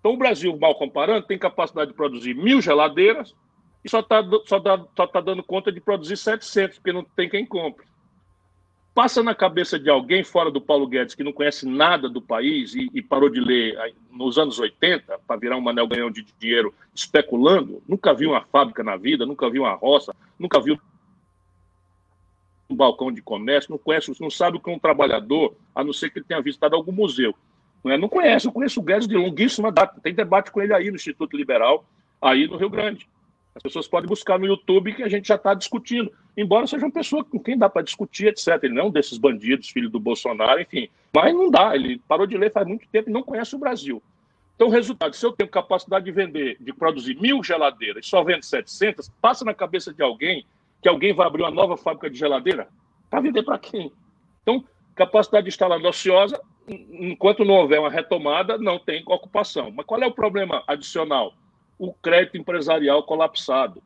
Speaker 2: Então, o Brasil, mal comparando, tem capacidade de produzir mil geladeiras e só está só só tá dando conta de produzir 700, porque não tem quem compre. Passa na cabeça de alguém fora do Paulo Guedes que não conhece nada do país e, e parou de ler nos anos 80 para virar um manel ganhão de dinheiro especulando, nunca viu uma fábrica na vida, nunca viu uma roça, nunca viu balcão de comércio, não conhece, não sabe o que é um trabalhador, a não ser que ele tenha visitado algum museu. Não, não conhece, eu conheço o Guedes de longuíssima data. Tem debate com ele aí no Instituto Liberal, aí no Rio Grande. As pessoas podem buscar no YouTube que a gente já está discutindo. Embora seja uma pessoa com quem dá para discutir, etc. Ele não é um desses bandidos, filho do Bolsonaro, enfim. Mas não dá, ele parou de ler faz muito tempo e não conhece o Brasil. Então, o resultado, se eu tenho capacidade de vender, de produzir mil geladeiras e só vendo 700, passa na cabeça de alguém que alguém vai abrir uma nova fábrica de geladeira para vender para quem? Então, capacidade instalada ociosa enquanto não houver uma retomada, não tem ocupação. Mas qual é o problema adicional? O crédito empresarial colapsado.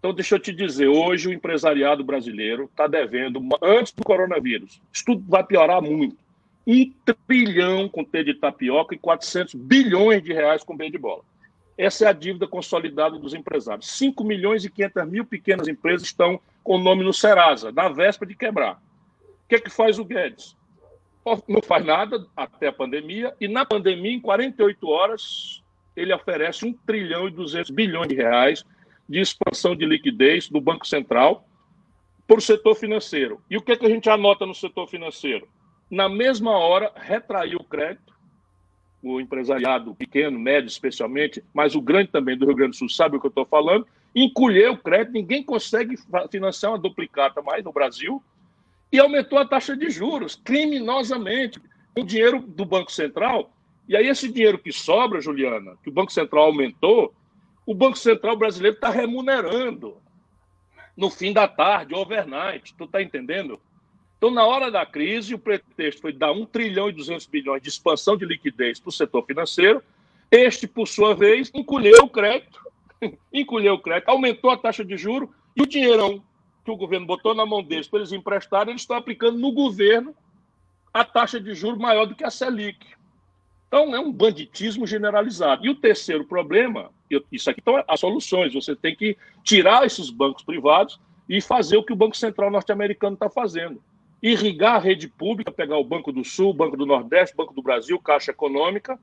Speaker 2: Então, deixa eu te dizer, hoje o empresariado brasileiro está devendo, antes do coronavírus, isso tudo vai piorar muito, um trilhão com T de tapioca e 400 bilhões de reais com B de bola. Essa é a dívida consolidada dos empresários. 5 milhões e 500 mil pequenas empresas estão com o nome no Serasa, na véspera de quebrar. O que é que faz o Guedes? não faz nada até a pandemia, e na pandemia, em 48 horas, ele oferece 1 trilhão e 200 bilhões de reais de expansão de liquidez do Banco Central para o setor financeiro. E o que, é que a gente anota no setor financeiro? Na mesma hora, retraiu o crédito, o empresariado pequeno, médio especialmente, mas o grande também do Rio Grande do Sul sabe o que eu estou falando, encolheu o crédito, ninguém consegue financiar uma duplicata mais no Brasil, e aumentou a taxa de juros criminosamente com dinheiro do Banco Central. E aí, esse dinheiro que sobra, Juliana, que o Banco Central aumentou, o Banco Central brasileiro está remunerando no fim da tarde, overnight. Tu está entendendo? Então, na hora da crise, o pretexto foi dar 1 trilhão e 200 bilhões de expansão de liquidez para o setor financeiro. Este, por sua vez, encolheu o crédito, encolheu o crédito, aumentou a taxa de juro e o dinheirão que o governo botou na mão deles para eles emprestarem, eles estão aplicando no governo a taxa de juros maior do que a Selic. Então, é um banditismo generalizado. E o terceiro problema, isso aqui são as soluções, você tem que tirar esses bancos privados e fazer o que o Banco Central norte-americano está fazendo. Irrigar a rede pública, pegar o Banco do Sul, Banco do Nordeste, Banco do Brasil, Caixa Econômica,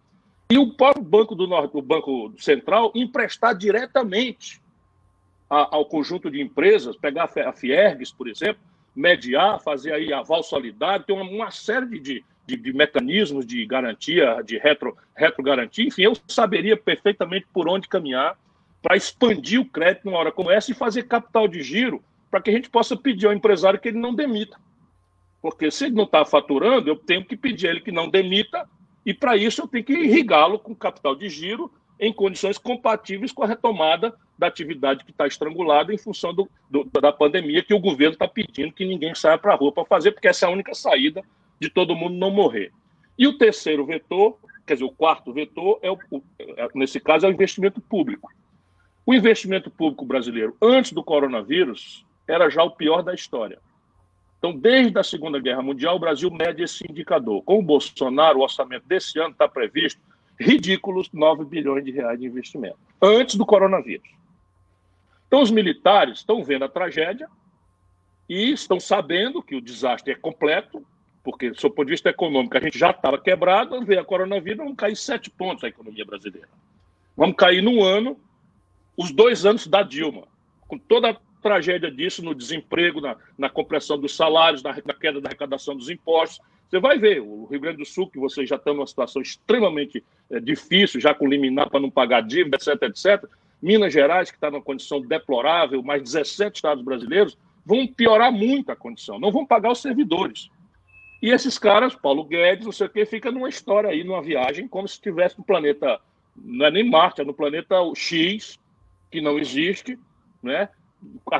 Speaker 2: e o próprio Banco do Norte, o Banco Central, emprestar diretamente ao conjunto de empresas, pegar a Fiergues, por exemplo, mediar, fazer aí aval solidário, tem uma, uma série de, de, de, mecanismos de garantia, de retro, retrogarantia, enfim, eu saberia perfeitamente por onde caminhar para expandir o crédito numa hora como essa e fazer capital de giro para que a gente possa pedir ao empresário que ele não demita. Porque se ele não está faturando, eu tenho que pedir a ele que não demita, e para isso eu tenho que irrigá-lo com capital de giro em condições compatíveis com a retomada da atividade que está estrangulada em função do, do, da pandemia que o governo está pedindo que ninguém saia para a rua para fazer, porque essa é a única saída de todo mundo não morrer. E o terceiro vetor, quer dizer, o quarto vetor, é o, é, nesse caso, é o investimento público. O investimento público brasileiro, antes do coronavírus, era já o pior da história. Então, desde a Segunda Guerra Mundial, o Brasil mede esse indicador. Com o Bolsonaro, o orçamento desse ano está previsto ridículos 9 bilhões de reais de investimento, antes do coronavírus. Então, os militares estão vendo a tragédia e estão sabendo que o desastre é completo, porque, do seu ponto de vista econômico, a gente já estava quebrado, veio a coronavírus, vamos cair sete pontos a economia brasileira. Vamos cair num ano, os dois anos da Dilma, com toda tragédia disso no desemprego, na, na compressão dos salários, na, na queda da arrecadação dos impostos. Você vai ver, o Rio Grande do Sul, que vocês já estão numa situação extremamente é, difícil, já com liminar para não pagar dívida, etc, etc, Minas Gerais, que está numa condição deplorável, mais 17 estados brasileiros, vão piorar muito a condição, não vão pagar os servidores. E esses caras, Paulo Guedes, não sei o quê, fica numa história aí, numa viagem, como se estivesse no planeta, não é nem Marte, é no planeta X, que não existe, né?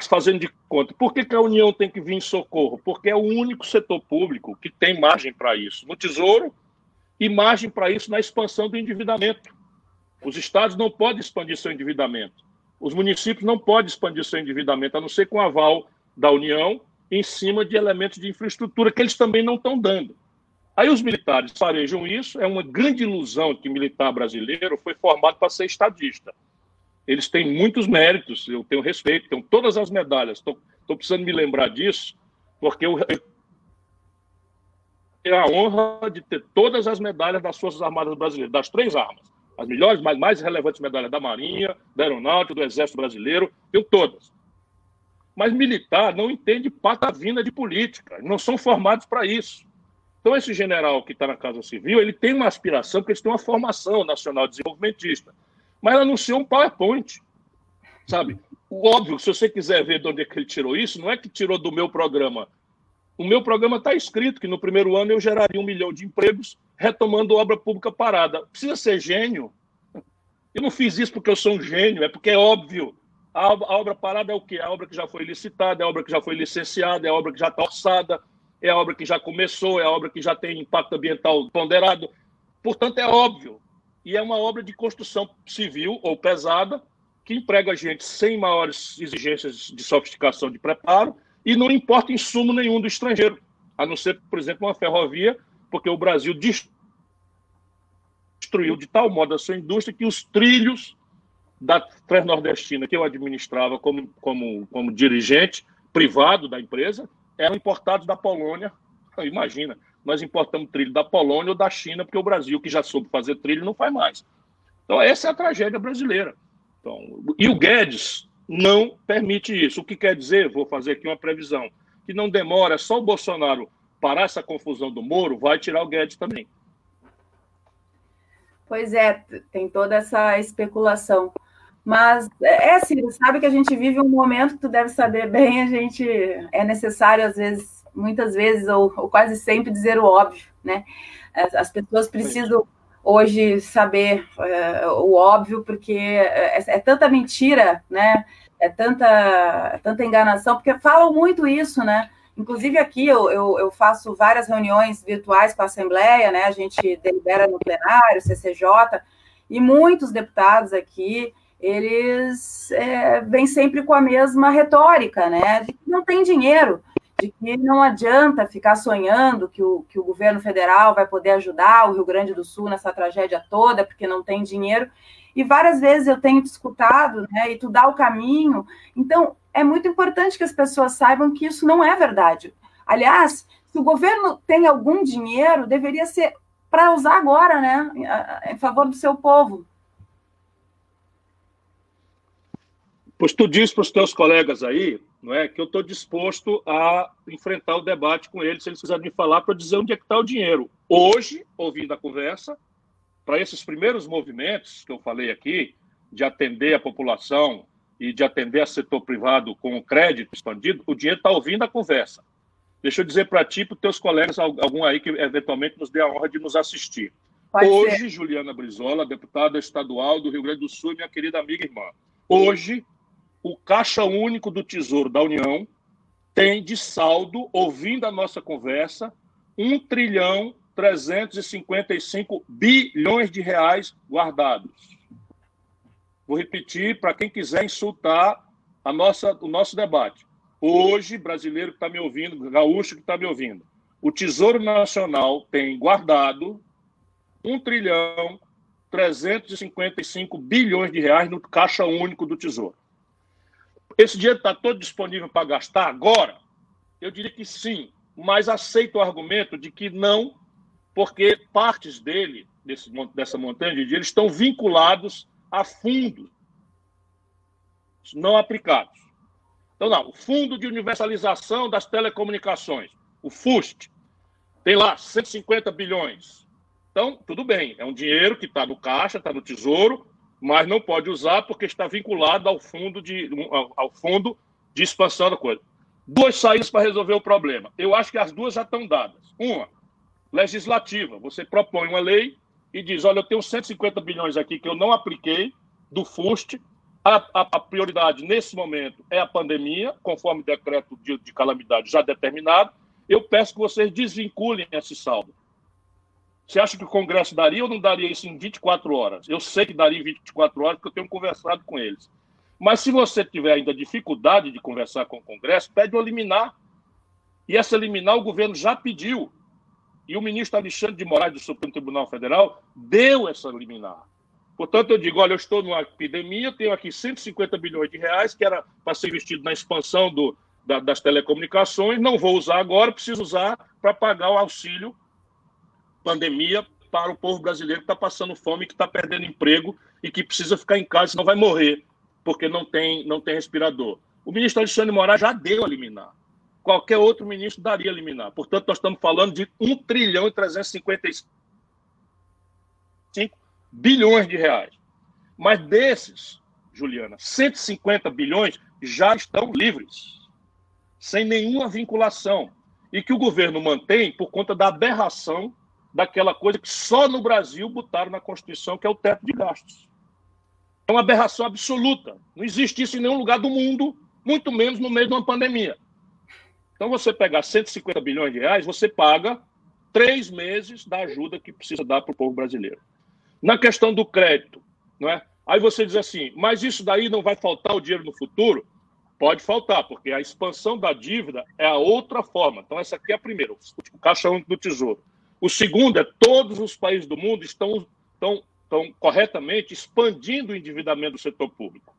Speaker 2: Fazendo de conta. Por que, que a União tem que vir em socorro? Porque é o único setor público que tem margem para isso. No Tesouro, e margem para isso na expansão do endividamento. Os estados não podem expandir seu endividamento. Os municípios não podem expandir seu endividamento, a não ser com aval da União, em cima de elementos de infraestrutura que eles também não estão dando. Aí os militares farejam isso, é uma grande ilusão que militar brasileiro foi formado para ser estadista. Eles têm muitos méritos, eu tenho respeito, tenho todas as medalhas, estou precisando me lembrar disso, porque eu, eu tenho a honra de ter todas as medalhas das Forças Armadas Brasileiras, das três armas as melhores, mais, mais relevantes medalhas da Marinha, da Aeronáutica, do Exército Brasileiro, tenho todas. Mas militar não entende patavina de política, não são formados para isso. Então, esse general que está na Casa Civil, ele tem uma aspiração, porque eles têm uma formação nacional desenvolvimentista. Mas ele anunciou um PowerPoint, sabe? O óbvio, se você quiser ver de onde é que ele tirou isso, não é que tirou do meu programa. O meu programa está escrito que no primeiro ano eu geraria um milhão de empregos retomando obra pública parada. Precisa ser gênio. Eu não fiz isso porque eu sou um gênio, é porque é óbvio. A, a obra parada é o quê? A obra que já foi licitada, é a obra que já foi licenciada, é a obra que já está orçada, é a obra que já começou, é a obra que já tem impacto ambiental ponderado. Portanto, é óbvio. E é uma obra de construção civil ou pesada que emprega gente sem maiores exigências de sofisticação de preparo e não importa insumo nenhum do estrangeiro, a não ser, por exemplo, uma ferrovia porque o Brasil destruiu de tal modo a sua indústria que os trilhos da Transnordestina, que eu administrava como, como, como dirigente privado da empresa, eram importados da Polônia. Imagina, nós importamos trilho da Polônia ou da China, porque o Brasil, que já soube fazer trilho, não faz mais. Então, essa é a tragédia brasileira. Então, e o Guedes não permite isso. O que quer dizer, vou fazer aqui uma previsão, que não demora, só o Bolsonaro parar essa confusão do Moro, vai tirar o Guedes também.
Speaker 1: Pois é, tem toda essa especulação. Mas é, é assim, sabe que a gente vive um momento, tu deve saber bem, a gente é necessário, às vezes, muitas vezes, ou, ou quase sempre, dizer o óbvio, né? As pessoas precisam hoje saber é, o óbvio, porque é, é, tanta mentira, né? É tanta, é tanta enganação, porque falam muito isso, né? Inclusive aqui eu, eu, eu, faço várias reuniões virtuais com a Assembleia, né? A gente delibera no plenário, CCJ, e muitos deputados aqui, eles é, vêm sempre com a mesma retórica, né? Não tem dinheiro, de que não adianta ficar sonhando que o, que o governo federal vai poder ajudar o Rio Grande do Sul nessa tragédia toda, porque não tem dinheiro. E várias vezes eu tenho escutado, né, e tu dá o caminho. Então, é muito importante que as pessoas saibam que isso não é verdade. Aliás, se o governo tem algum dinheiro, deveria ser para usar agora, né, em favor do seu povo.
Speaker 2: Pois tu diz para os teus colegas aí, não é, que eu estou disposto a enfrentar o debate com eles, se eles quiserem me falar, para dizer onde é que está o dinheiro. Hoje, ouvindo a conversa, para esses primeiros movimentos que eu falei aqui, de atender a população e de atender a setor privado com crédito expandido, o dinheiro está ouvindo a conversa. Deixa eu dizer para ti e para os teus colegas, algum aí que eventualmente nos dê a honra de nos assistir. Pode Hoje, ser. Juliana Brizola, deputada estadual do Rio Grande do Sul, minha querida amiga e irmã. Hoje, o Caixa Único do Tesouro da União tem de saldo, ouvindo a nossa conversa, 1 trilhão 355 bilhões de reais guardados. Vou repetir para quem quiser insultar a nossa, o nosso debate. Hoje, brasileiro que está me ouvindo, gaúcho que está me ouvindo, o Tesouro Nacional tem guardado 1 trilhão 355 bilhões de reais no caixa único do Tesouro. Esse dinheiro está todo disponível para gastar agora? Eu diria que sim, mas aceito o argumento de que não, porque partes dele, desse, dessa montanha de dinheiro, estão vinculados a fundos não aplicados. Então, não, o Fundo de Universalização das Telecomunicações, o FUST, tem lá 150 bilhões. Então, tudo bem, é um dinheiro que está no caixa, está no tesouro, mas não pode usar porque está vinculado ao fundo de, ao fundo de expansão da coisa. Duas saídas para resolver o problema. Eu acho que as duas já estão dadas. Uma, legislativa. Você propõe uma lei e diz: olha, eu tenho 150 bilhões aqui que eu não apliquei do FUST, a, a, a, prioridade nesse momento é a pandemia, conforme o decreto de, de, calamidade já determinado. Eu peço que vocês desvinculem esse saldo. Você acha que o Congresso daria ou não daria isso em 24 horas? Eu sei que daria em 24 horas, porque eu tenho conversado com eles. Mas se você tiver ainda dificuldade de conversar com o Congresso, pede uma liminar. E essa liminar o governo já pediu. E o ministro Alexandre de Moraes, do Supremo Tribunal Federal, deu essa liminar. Portanto, eu digo, olha, eu estou numa epidemia, tenho aqui 150 bilhões de reais, que era para ser investido na expansão do, da, das telecomunicações, não vou usar agora, preciso usar para pagar o auxílio pandemia para o povo brasileiro que está passando fome, que está perdendo emprego e que precisa ficar em casa, senão vai morrer, porque não tem, não tem respirador. O ministro Alexandre Moraes já deu a liminar. Qualquer outro ministro daria a liminar. Portanto, nós estamos falando de 1 trilhão e 355 bilhões de reais. Mas desses, Juliana, 150 bilhões já estão livres, sem nenhuma vinculação, e que o governo mantém por conta da aberração daquela coisa que só no Brasil botaram na Constituição, que é o teto de gastos. É uma aberração absoluta. Não existe isso em nenhum lugar do mundo, muito menos no meio de uma pandemia. Então, você pegar 150 bilhões de reais, você paga três meses da ajuda que precisa dar para o povo brasileiro. Na questão do crédito, não é? Aí você diz assim, mas isso daí não vai faltar o dinheiro no futuro? Pode faltar, porque a expansão da dívida é a outra forma. Então, essa aqui é a primeira, o caixa único do tesouro. O segundo é todos os países do mundo estão, estão, estão corretamente expandindo o endividamento do setor público.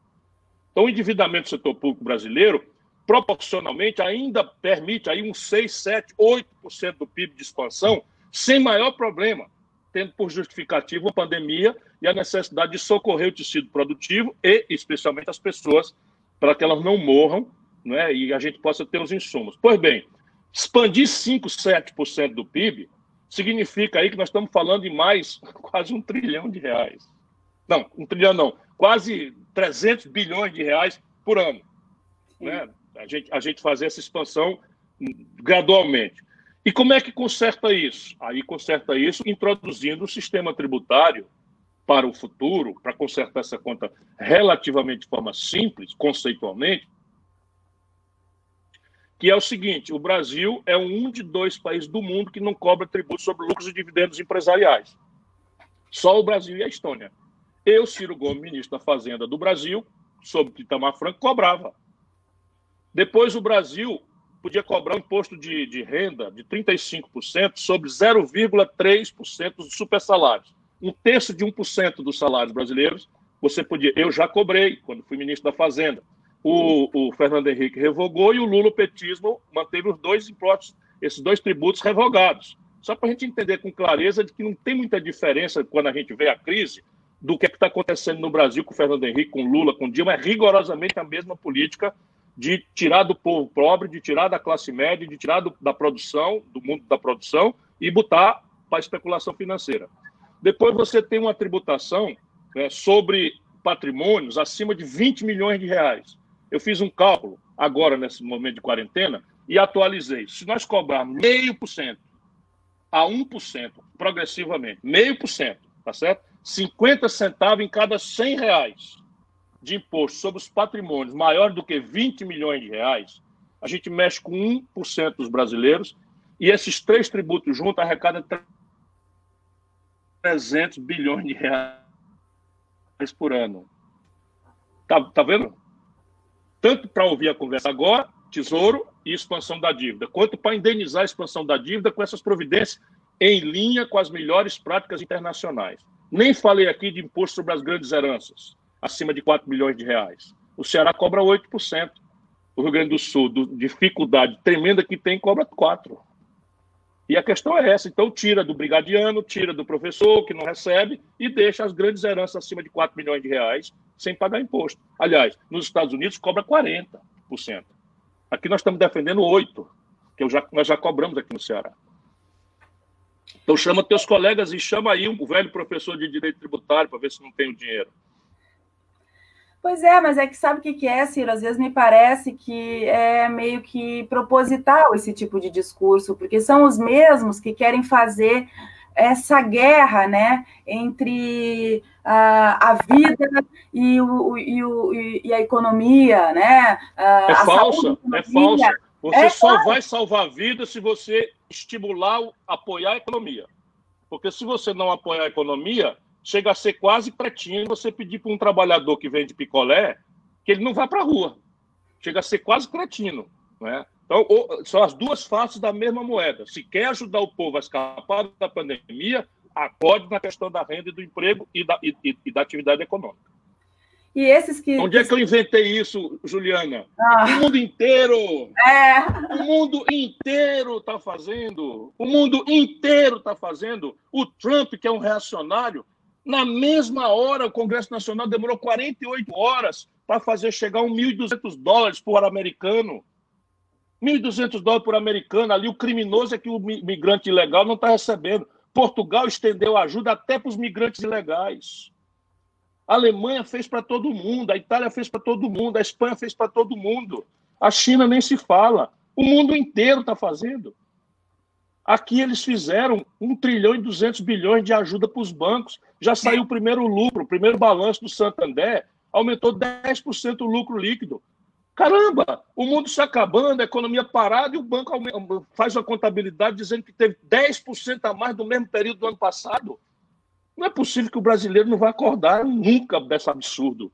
Speaker 2: Então, o endividamento do setor público brasileiro, proporcionalmente, ainda permite aí uns 6, 7, 8% do PIB de expansão, sem maior problema tendo por justificativa a pandemia e a necessidade de socorrer o tecido produtivo e, especialmente, as pessoas, para que elas não morram né, e a gente possa ter os insumos. Pois bem, expandir 5, 7% do PIB significa aí que nós estamos falando de mais quase um trilhão de reais. Não, um trilhão não, quase 300 bilhões de reais por ano. Né? A, gente, a gente fazer essa expansão gradualmente. E como é que conserta isso? Aí conserta isso introduzindo o sistema tributário para o futuro, para consertar essa conta relativamente de forma simples, conceitualmente, que é o seguinte: o Brasil é um de dois países do mundo que não cobra tributo sobre lucros e dividendos empresariais. Só o Brasil e a Estônia. Eu, Ciro Gomes, ministro da Fazenda do Brasil, sob Itamar Franco, cobrava. Depois o Brasil podia cobrar um imposto de, de renda de 35% sobre 0,3% dos supersalários. Um terço de 1% dos salários brasileiros, você podia. Eu já cobrei quando fui ministro da Fazenda. O, o Fernando Henrique revogou e o Lula, petismo, manteve os dois impostos, esses dois tributos revogados. Só para a gente entender com clareza de que não tem muita diferença quando a gente vê a crise do que é está acontecendo no Brasil com o Fernando Henrique, com Lula, com Dilma, é rigorosamente a mesma política de tirar do povo pobre, de tirar da classe média, de tirar do, da produção, do mundo da produção e botar para a especulação financeira. Depois você tem uma tributação né, sobre patrimônios acima de 20 milhões de reais. Eu fiz um cálculo agora, nesse momento de quarentena, e atualizei. Se nós cobrarmos meio por cento a 1% progressivamente, meio por cento, tá certo? 50 centavos em cada 100 reais de imposto sobre os patrimônios maior do que 20 milhões de reais, a gente mexe com 1% dos brasileiros e esses três tributos juntos arrecadam 300 bilhões de reais por ano. Tá, tá vendo? Tanto para ouvir a conversa agora, tesouro e expansão da dívida, quanto para indenizar a expansão da dívida com essas providências em linha com as melhores práticas internacionais. Nem falei aqui de imposto sobre as grandes heranças, acima de 4 milhões de reais. O Ceará cobra 8%. O Rio Grande do Sul, do, dificuldade tremenda que tem, cobra 4%. E a questão é essa. Então, tira do brigadiano, tira do professor, que não recebe, e deixa as grandes heranças acima de 4 milhões de reais sem pagar imposto. Aliás, nos Estados Unidos cobra 40%. Aqui nós estamos defendendo 8%, que já, nós já cobramos aqui no Ceará. Então chama teus colegas e chama aí o velho professor de direito tributário para ver se não tem o dinheiro.
Speaker 1: Pois é, mas é que sabe o que é, Ciro? Às vezes me parece que é meio que proposital esse tipo de discurso, porque são os mesmos que querem fazer essa guerra né, entre a, a vida e, o, e, o, e a economia. Né?
Speaker 2: é falsa, é falsa. Você é só claro. vai salvar a vida se você estimular, apoiar a economia. Porque se você não apoiar a economia, chega a ser quase cretino você pedir para um trabalhador que vende picolé que ele não vá para a rua. Chega a ser quase cretino. Né? Então, são as duas faces da mesma moeda. Se quer ajudar o povo a escapar da pandemia, acorde na questão da renda e do emprego e da, e, e da atividade econômica.
Speaker 1: E esses que.
Speaker 2: Onde é que eu inventei isso, Juliana? Ah. O mundo inteiro!
Speaker 1: É.
Speaker 2: O mundo inteiro está fazendo. O mundo inteiro está fazendo. O Trump, que é um reacionário, na mesma hora, o Congresso Nacional demorou 48 horas para fazer chegar 1.200 dólares por americano. 1.200 dólares por americano. Ali, o criminoso é que o migrante ilegal não está recebendo. Portugal estendeu ajuda até para os migrantes ilegais. A Alemanha fez para todo mundo, a Itália fez para todo mundo, a Espanha fez para todo mundo. A China nem se fala. O mundo inteiro está fazendo. Aqui eles fizeram 1 trilhão e 200 bilhões de ajuda para os bancos. Já saiu o primeiro lucro, o primeiro balanço do Santander, aumentou 10% o lucro líquido. Caramba, o mundo se acabando, a economia parada e o banco faz uma contabilidade dizendo que teve 10% a mais do mesmo período do ano passado. Não é possível que o brasileiro não vai acordar nunca desse absurdo.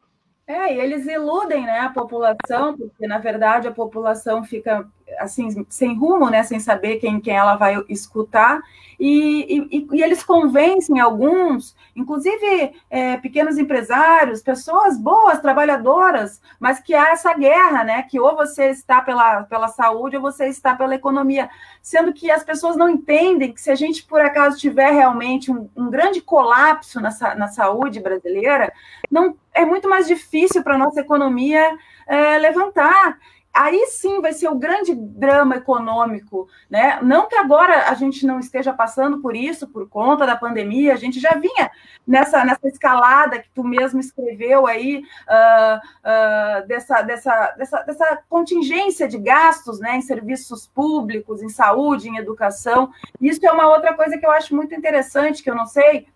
Speaker 1: É, e eles iludem né, a população, porque na verdade a população fica assim sem rumo, né, sem saber quem, quem ela vai escutar, e, e, e eles convencem alguns, inclusive é, pequenos empresários, pessoas boas, trabalhadoras, mas que há essa guerra, né, que ou você está pela, pela saúde ou você está pela economia, sendo que as pessoas não entendem que se a gente por acaso tiver realmente um, um grande colapso na, na saúde brasileira, não é muito mais difícil para a nossa economia é, levantar aí sim vai ser o grande drama econômico, né? Não que agora a gente não esteja passando por isso por conta da pandemia, a gente já vinha nessa, nessa escalada que tu mesmo escreveu aí uh, uh, dessa, dessa, dessa, dessa contingência de gastos, né, em serviços públicos, em saúde, em educação. Isso é uma outra coisa que eu acho muito interessante, que eu não sei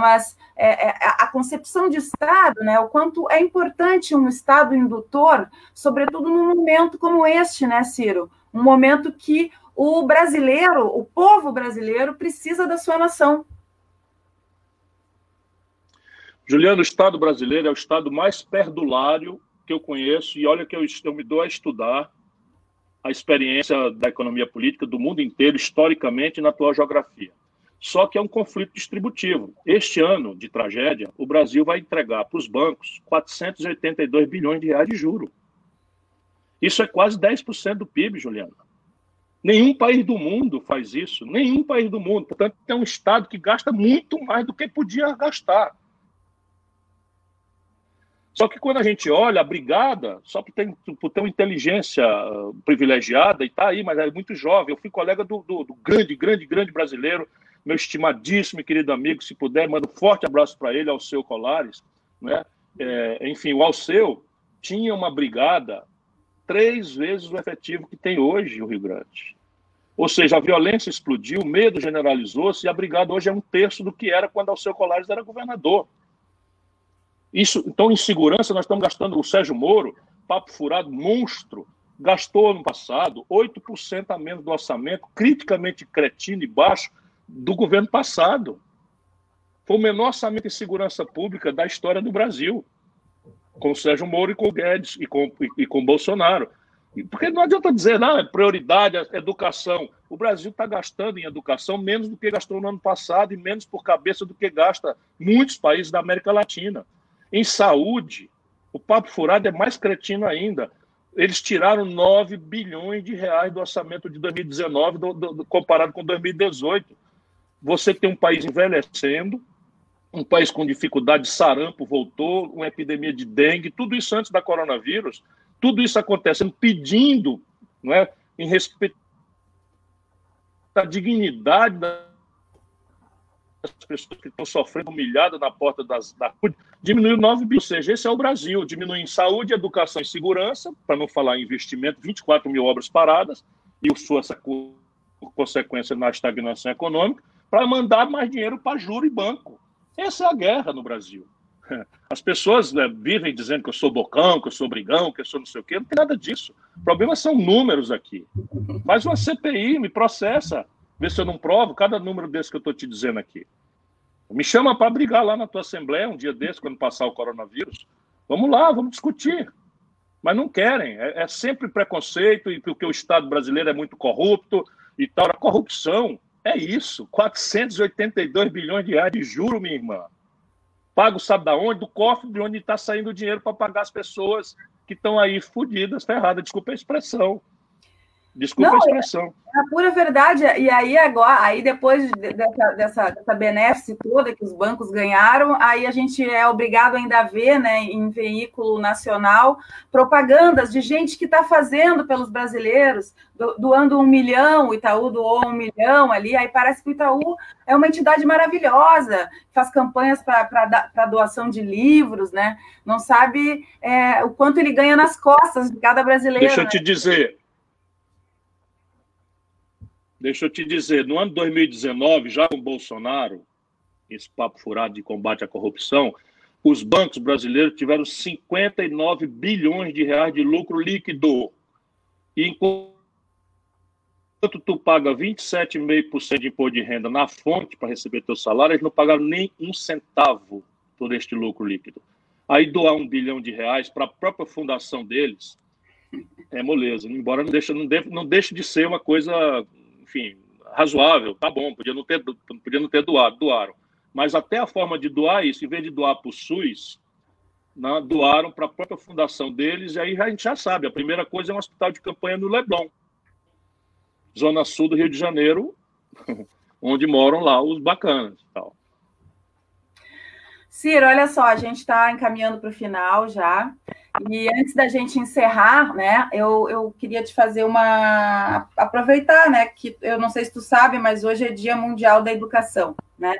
Speaker 1: mas é, é, a concepção de Estado, né, o quanto é importante um Estado indutor, sobretudo num momento como este, né, Ciro? Um momento que o brasileiro, o povo brasileiro, precisa da sua nação.
Speaker 2: Juliano, o Estado brasileiro é o Estado mais perdulário que eu conheço, e olha que eu, eu me dou a estudar. a experiência da economia política do mundo inteiro, historicamente, na atual geografia. Só que é um conflito distributivo. Este ano de tragédia, o Brasil vai entregar para os bancos 482 bilhões de reais de juro. Isso é quase 10% do PIB, Juliana. Nenhum país do mundo faz isso, nenhum país do mundo. Portanto, é um Estado que gasta muito mais do que podia gastar. Só que quando a gente olha, a brigada, só por ter, por ter uma inteligência uh, privilegiada, e está aí, mas é muito jovem. Eu fui colega do, do, do, grande, grande, grande brasileiro, meu estimadíssimo e querido amigo, se puder, manda um forte abraço para ele, Alceu Colares. Né? É, enfim, o Alceu tinha uma brigada três vezes o efetivo que tem hoje o Rio Grande. Ou seja, a violência explodiu, o medo generalizou-se e a brigada hoje é um terço do que era quando Alceu Colares era governador. Isso, então, em segurança, nós estamos gastando o Sérgio Moro, papo furado, monstro, gastou no passado 8% a menos do orçamento, criticamente cretino e baixo, do governo passado. Foi o menor orçamento em segurança pública da história do Brasil, com o Sérgio Moro e com o Guedes e com, e, e com o Bolsonaro. Porque não adianta dizer, não, é prioridade a educação. O Brasil está gastando em educação menos do que gastou no ano passado e menos por cabeça do que gasta muitos países da América Latina. Em saúde, o papo furado é mais cretino ainda. Eles tiraram 9 bilhões de reais do orçamento de 2019 do, do, comparado com 2018. Você tem um país envelhecendo, um país com dificuldade, sarampo voltou, uma epidemia de dengue, tudo isso antes da coronavírus, tudo isso acontecendo, pedindo, não é, em respeito à dignidade da as pessoas que estão sofrendo humilhadas na porta das, da diminuiu 9 bilhões. Ou seja, esse é o Brasil, diminui em saúde, educação e segurança, para não falar em investimento, 24 mil obras paradas, e sua consequência na estagnação econômica, para mandar mais dinheiro para juro e banco. Essa é a guerra no Brasil. As pessoas né, vivem dizendo que eu sou bocão, que eu sou brigão, que eu sou não sei o quê. Não tem nada disso. O problema são números aqui. Faz uma CPI, me processa Vê se eu não provo cada número desse que eu estou te dizendo aqui. Me chama para brigar lá na tua Assembleia um dia desse, quando passar o coronavírus. Vamos lá, vamos discutir. Mas não querem. É, é sempre preconceito e porque o Estado brasileiro é muito corrupto e tal. A corrupção é isso. 482 bilhões de reais de juro, minha irmã. Pago sabe da onde? Do cofre de onde está saindo o dinheiro para pagar as pessoas que estão aí fodidas, ferradas. Desculpa a expressão. Desculpa Não, a expressão.
Speaker 1: É a pura verdade. E aí, agora, aí depois dessa, dessa, dessa benéfice toda que os bancos ganharam, aí a gente é obrigado ainda a ver, né, em veículo nacional, propagandas de gente que está fazendo pelos brasileiros, doando um milhão, o Itaú doou um milhão ali, aí parece que o Itaú é uma entidade maravilhosa, faz campanhas para doação de livros, né? Não sabe é, o quanto ele ganha nas costas de cada brasileiro.
Speaker 2: Deixa eu te dizer, Deixa eu te dizer, no ano 2019, já com Bolsonaro, esse papo furado de combate à corrupção, os bancos brasileiros tiveram 59 bilhões de reais de lucro líquido. E enquanto tu paga 27,5% de imposto de renda na fonte para receber teu salário, eles não pagaram nem um centavo por este lucro líquido. Aí doar um bilhão de reais para a própria fundação deles é moleza, embora não deixe, não, deixe de ser uma coisa enfim, razoável, tá bom, podia não ter, podia não ter doado, doaram. Mas até a forma de doar isso, em vez de doar para o SUS, né, doaram para a própria fundação deles, e aí a gente já sabe, a primeira coisa é um hospital de campanha no Leblon, zona sul do Rio de Janeiro, onde moram lá os bacanas tal.
Speaker 1: Ciro, olha só, a gente está encaminhando para o final já. E antes da gente encerrar, né, eu, eu queria te fazer uma. aproveitar, né? Que eu não sei se tu sabe, mas hoje é Dia Mundial da Educação, né?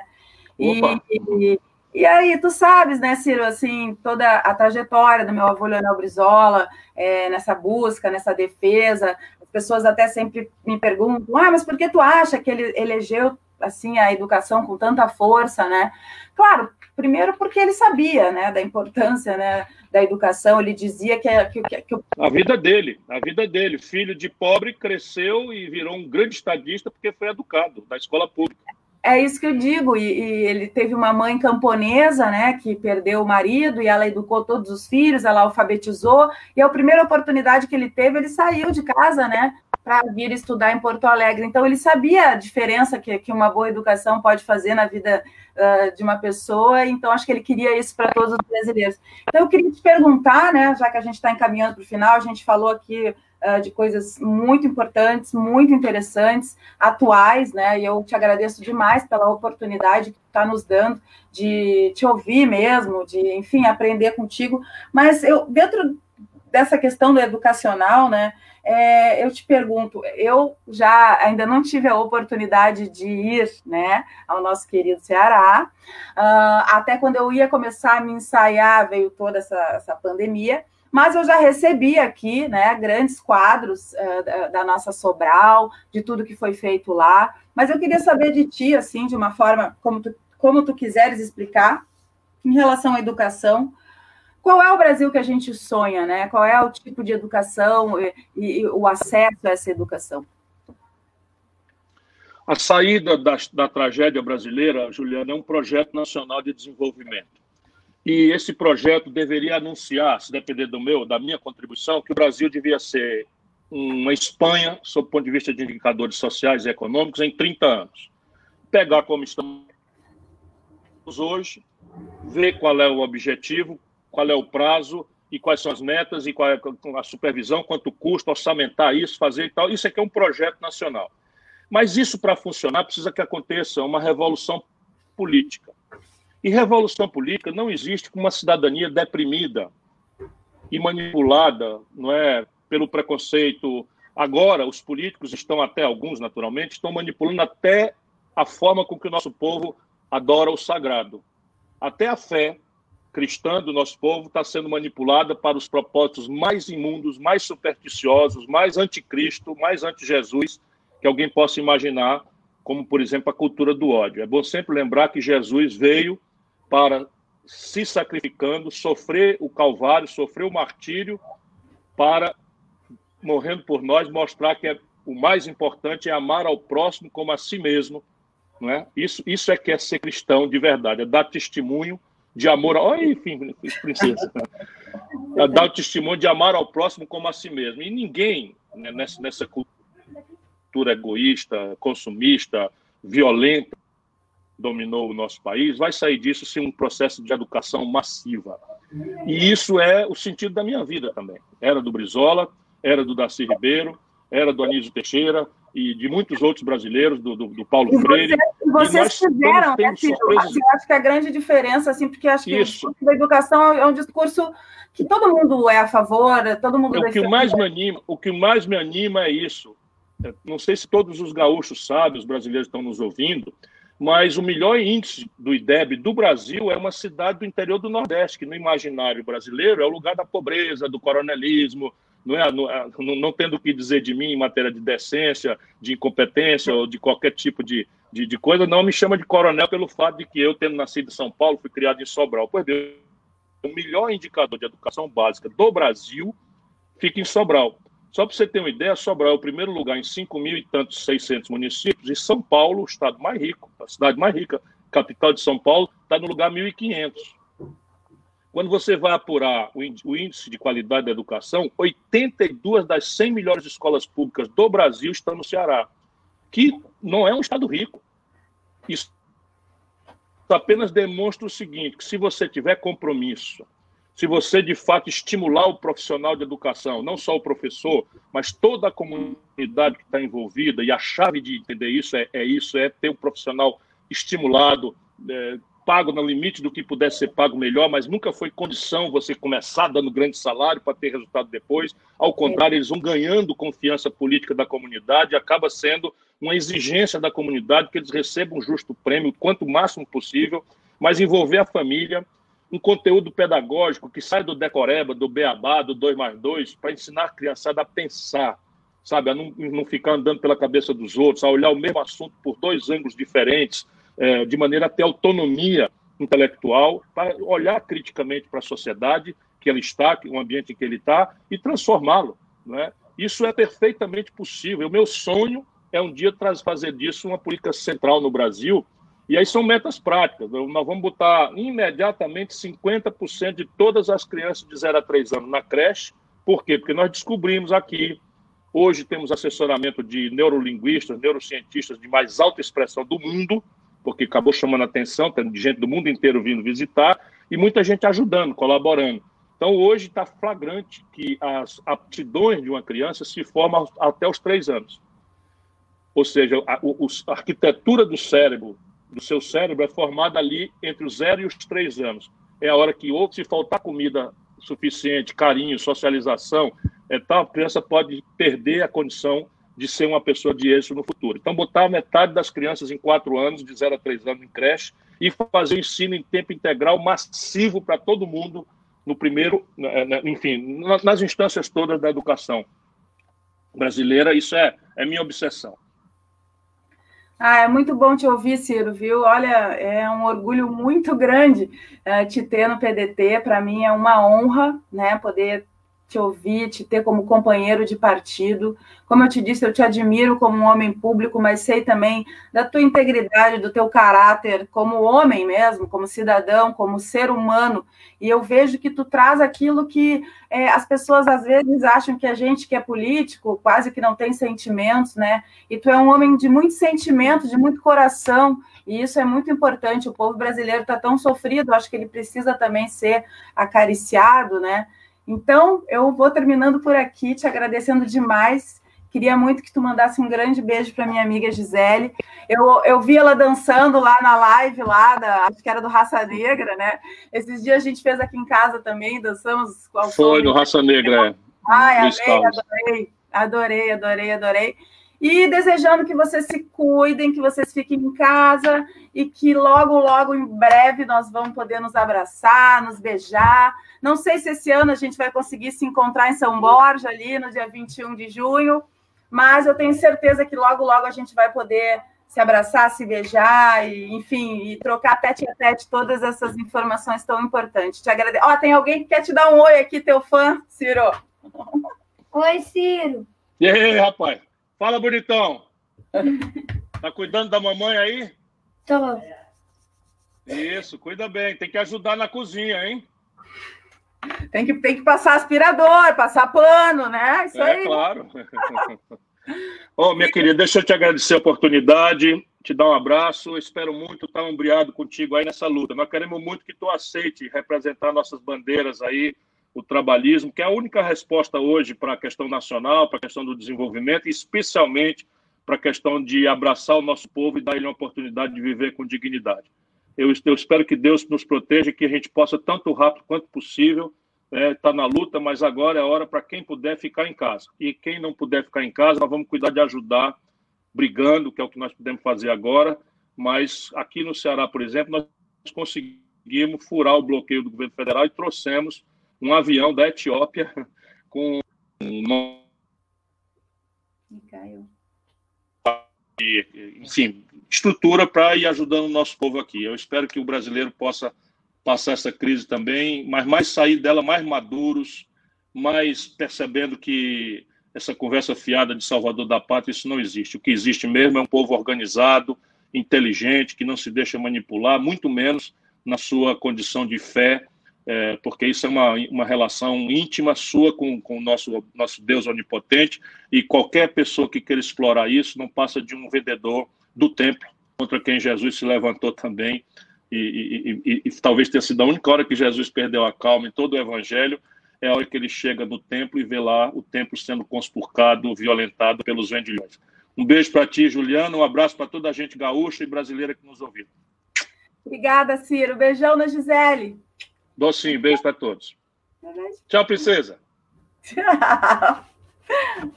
Speaker 1: E, e, e, aí, tu sabes, né, Ciro, assim, toda a trajetória do meu avô Leonel Brizola, é, nessa busca, nessa defesa, as pessoas até sempre me perguntam, ah, mas por que tu acha que ele elegeu assim a educação com tanta força, né? Claro, primeiro porque ele sabia, né, da importância, né, da educação. Ele dizia que, que, que,
Speaker 2: a vida dele, a vida dele, filho de pobre, cresceu e virou um grande estadista porque foi educado na escola pública.
Speaker 1: é isso que eu digo, e, e, ele teve uma mãe camponesa, né, que perdeu o marido, e ela educou todos os filhos, ela alfabetizou, e a primeira oportunidade que ele teve, ele saiu de casa, né, para vir estudar em Porto Alegre. Então, ele sabia a diferença que, que uma boa educação pode fazer na vida uh, de uma pessoa, então acho que ele queria isso para todos os brasileiros. Então, eu queria te perguntar, né, já que a gente está encaminhando para o final, a gente falou aqui uh, de coisas muito importantes, muito interessantes, atuais, né? E eu te agradeço demais pela oportunidade que está nos dando de te ouvir mesmo, de, enfim, aprender contigo. Mas eu, dentro dessa questão do educacional, né? É, eu te pergunto, eu já ainda não tive a oportunidade de ir, né, ao nosso querido Ceará. Uh, até quando eu ia começar a me ensaiar, veio toda essa, essa pandemia. Mas eu já recebi aqui, né, grandes quadros uh, da, nossa Sobral, de tudo que foi feito lá. Mas eu queria saber de ti, assim, de uma forma como tu, como tu quiseres explicar, em relação à educação, qual é o Brasil que a gente sonha, né? Qual é o tipo de educação e, e o acesso a essa educação?
Speaker 2: A saída da, da tragédia brasileira, Juliana, é um projeto nacional de desenvolvimento. E esse projeto deveria anunciar, se depender do meu, da minha contribuição, que o Brasil devia ser uma Espanha, sob o ponto de vista de indicadores sociais e econômicos, em 30 anos. Pegar como estamos hoje, ver qual é o objetivo, qual é o prazo e quais são as metas e qual é a supervisão, quanto custa, orçamentar isso, fazer e tal. Isso aqui é um projeto nacional. Mas isso, para funcionar, precisa que aconteça uma revolução política. E revolução política não existe com uma cidadania deprimida e manipulada, não é, pelo preconceito. Agora, os políticos estão até alguns, naturalmente, estão manipulando até a forma com que o nosso povo adora o sagrado. Até a fé cristã do nosso povo está sendo manipulada para os propósitos mais imundos, mais supersticiosos, mais anticristo, mais anti-Jesus que alguém possa imaginar, como, por exemplo, a cultura do ódio. É bom sempre lembrar que Jesus veio para, se sacrificando, sofrer o calvário, sofrer o martírio, para, morrendo por nós, mostrar que é, o mais importante é amar ao próximo como a si mesmo. Não é? isso, isso é que é ser cristão de verdade, é dar testemunho de amor. Olha, enfim, princesa. É dar o testemunho de amar ao próximo como a si mesmo. E ninguém né, nessa, nessa cultura egoísta, consumista, violenta, dominou o nosso país, vai sair disso sem um processo de educação massiva. E isso é o sentido da minha vida também. Era do Brizola, era do Darcy Ribeiro, era do Anísio Teixeira, e de muitos outros brasileiros, do, do, do Paulo e Freire.
Speaker 1: Você, vocês fizeram, né, Ciro? Surpresas... Acho que a grande diferença, assim, porque acho que Isso. o discurso da educação é um discurso que todo mundo é a favor, todo mundo...
Speaker 2: É, o, que mais me anima, o que mais me anima é isso. Não sei se todos os gaúchos sabem, os brasileiros estão nos ouvindo, mas o melhor índice do IDEB do Brasil é uma cidade do interior do Nordeste, que no imaginário brasileiro é o lugar da pobreza, do coronelismo, não, é, não, é, não, tendo o que dizer de mim em matéria de decência, de incompetência ou de qualquer tipo de, de, de, coisa, não me chama de coronel pelo fato de que eu, tendo nascido em São Paulo, fui criado em Sobral. Pois bem, o melhor indicador de educação básica do Brasil fica em Sobral. Só para você ter uma ideia, Sobral é o primeiro lugar em 5 mil e tantos 600 municípios, e São Paulo, o estado mais rico, a cidade mais rica, capital de São Paulo, está no lugar 1.500. Quando você vai apurar o índice de qualidade da educação, 82 das 100 melhores escolas públicas do Brasil estão no Ceará, que não é um estado rico. Isso apenas demonstra o seguinte: que se você tiver compromisso, se você de fato estimular o profissional de educação, não só o professor, mas toda a comunidade que está envolvida, e a chave de entender isso é, é isso, é ter um profissional estimulado, é, pago no limite do que pudesse ser pago melhor, mas nunca foi condição você começar dando grande salário para ter resultado depois. Ao contrário, eles vão ganhando confiança política da comunidade, acaba sendo uma exigência da comunidade que eles recebam um justo prêmio, quanto máximo possível, mas envolver a família, um conteúdo pedagógico que sai do decoreba, do beabá, do 2 mais 2, para ensinar a criançada a pensar, sabe, a não, não ficar andando pela cabeça dos outros, a olhar o mesmo assunto por dois ângulos diferentes, é, de maneira a ter autonomia intelectual, para olhar criticamente para a sociedade que ele está, o ambiente em que ele está, e transformá-lo. Né? Isso é perfeitamente possível. O meu sonho é um dia fazer disso uma política central no Brasil. E aí são metas práticas. Nós vamos botar imediatamente 50% de todas as crianças de 0 a 3 anos na creche. Por quê? Porque nós descobrimos aqui, hoje temos assessoramento de neurolinguistas, neurocientistas de mais alta expressão do mundo, porque acabou chamando a atenção, tem gente do mundo inteiro vindo visitar, e muita gente ajudando, colaborando. Então, hoje está flagrante que as aptidões de uma criança se formam até os três anos. Ou seja, a, a arquitetura do cérebro, do seu cérebro, é formada ali entre os zero e os três anos. É a hora que, ou se faltar comida suficiente, carinho, socialização, é, tal, a criança pode perder a condição de ser uma pessoa de êxito no futuro. Então, botar metade das crianças em quatro anos, de zero a três anos, em creche, e fazer o ensino em tempo integral massivo para todo mundo, no primeiro, enfim, nas instâncias todas da educação brasileira, isso é, é minha obsessão.
Speaker 1: Ah, é muito bom te ouvir, Ciro, viu? Olha, é um orgulho muito grande uh, te ter no PDT. Para mim é uma honra, né, poder te ouvir, te ter como companheiro de partido. Como eu te disse, eu te admiro como um homem público, mas sei também da tua integridade, do teu caráter como homem mesmo, como cidadão, como ser humano. E eu vejo que tu traz aquilo que é, as pessoas às vezes acham que a gente que é político quase que não tem sentimentos, né? E tu é um homem de muito sentimento, de muito coração. E isso é muito importante. O povo brasileiro está tão sofrido, acho que ele precisa também ser acariciado, né? Então, eu vou terminando por aqui, te agradecendo demais. Queria muito que tu mandasse um grande beijo para minha amiga Gisele. Eu, eu vi ela dançando lá na live, lá da, acho que era do Raça Negra, né? Esses dias a gente fez aqui em casa também, dançamos
Speaker 2: com Foi no Raça Negra, é.
Speaker 1: Ai, amei, adorei, adorei, adorei, adorei. E desejando que vocês se cuidem, que vocês fiquem em casa e que logo, logo, em breve, nós vamos poder nos abraçar, nos beijar. Não sei se esse ano a gente vai conseguir se encontrar em São Borja, ali no dia 21 de junho, mas eu tenho certeza que logo, logo a gente vai poder se abraçar, se beijar, e, enfim, e trocar tete a tete todas essas informações tão importantes. Te agradeço. Ó, tem alguém que quer te dar um oi aqui, teu fã, Ciro.
Speaker 3: Oi, Ciro.
Speaker 2: E aí, rapaz? Fala, bonitão. Tá cuidando da mamãe aí?
Speaker 3: Tô.
Speaker 2: Isso, cuida bem. Tem que ajudar na cozinha, hein?
Speaker 1: Tem que, tem que passar aspirador, passar pano, né?
Speaker 2: Isso é, aí. claro. oh, minha querida, deixa eu te agradecer a oportunidade, te dar um abraço. espero muito estar umbriado contigo aí nessa luta. Nós queremos muito que tu aceite representar nossas bandeiras aí o trabalhismo, que é a única resposta hoje para a questão nacional, para a questão do desenvolvimento, e especialmente para a questão de abraçar o nosso povo e dar lhe uma oportunidade de viver com dignidade. Eu, eu espero que Deus nos proteja e que a gente possa, tanto rápido quanto possível, estar é, tá na luta, mas agora é hora para quem puder ficar em casa. E quem não puder ficar em casa, nós vamos cuidar de ajudar, brigando, que é o que nós podemos fazer agora. Mas aqui no Ceará, por exemplo, nós conseguimos furar o bloqueio do governo federal e trouxemos um avião da Etiópia com uma... enfim, estrutura para ir ajudando o nosso povo aqui. Eu espero que o brasileiro possa passar essa crise também, mas mais sair dela mais maduros, mais percebendo que essa conversa fiada de salvador da pátria, isso não existe. O que existe mesmo é um povo organizado, inteligente, que não se deixa manipular, muito menos na sua condição de fé é, porque isso é uma, uma relação íntima sua com, com o nosso, nosso Deus onipotente, e qualquer pessoa que queira explorar isso não passa de um vendedor do templo, contra quem Jesus se levantou também, e, e, e, e talvez tenha sido a única hora que Jesus perdeu a calma em todo o evangelho, é a hora que ele chega no templo e vê lá o templo sendo conspurcado, violentado pelos vendilhões. Um beijo para ti, Juliana, um abraço para toda a gente gaúcha e brasileira que nos ouviu.
Speaker 1: Obrigada, Ciro. Beijão na Gisele.
Speaker 2: Docinho, beijo para todos. Tchau, princesa.
Speaker 1: Tchau.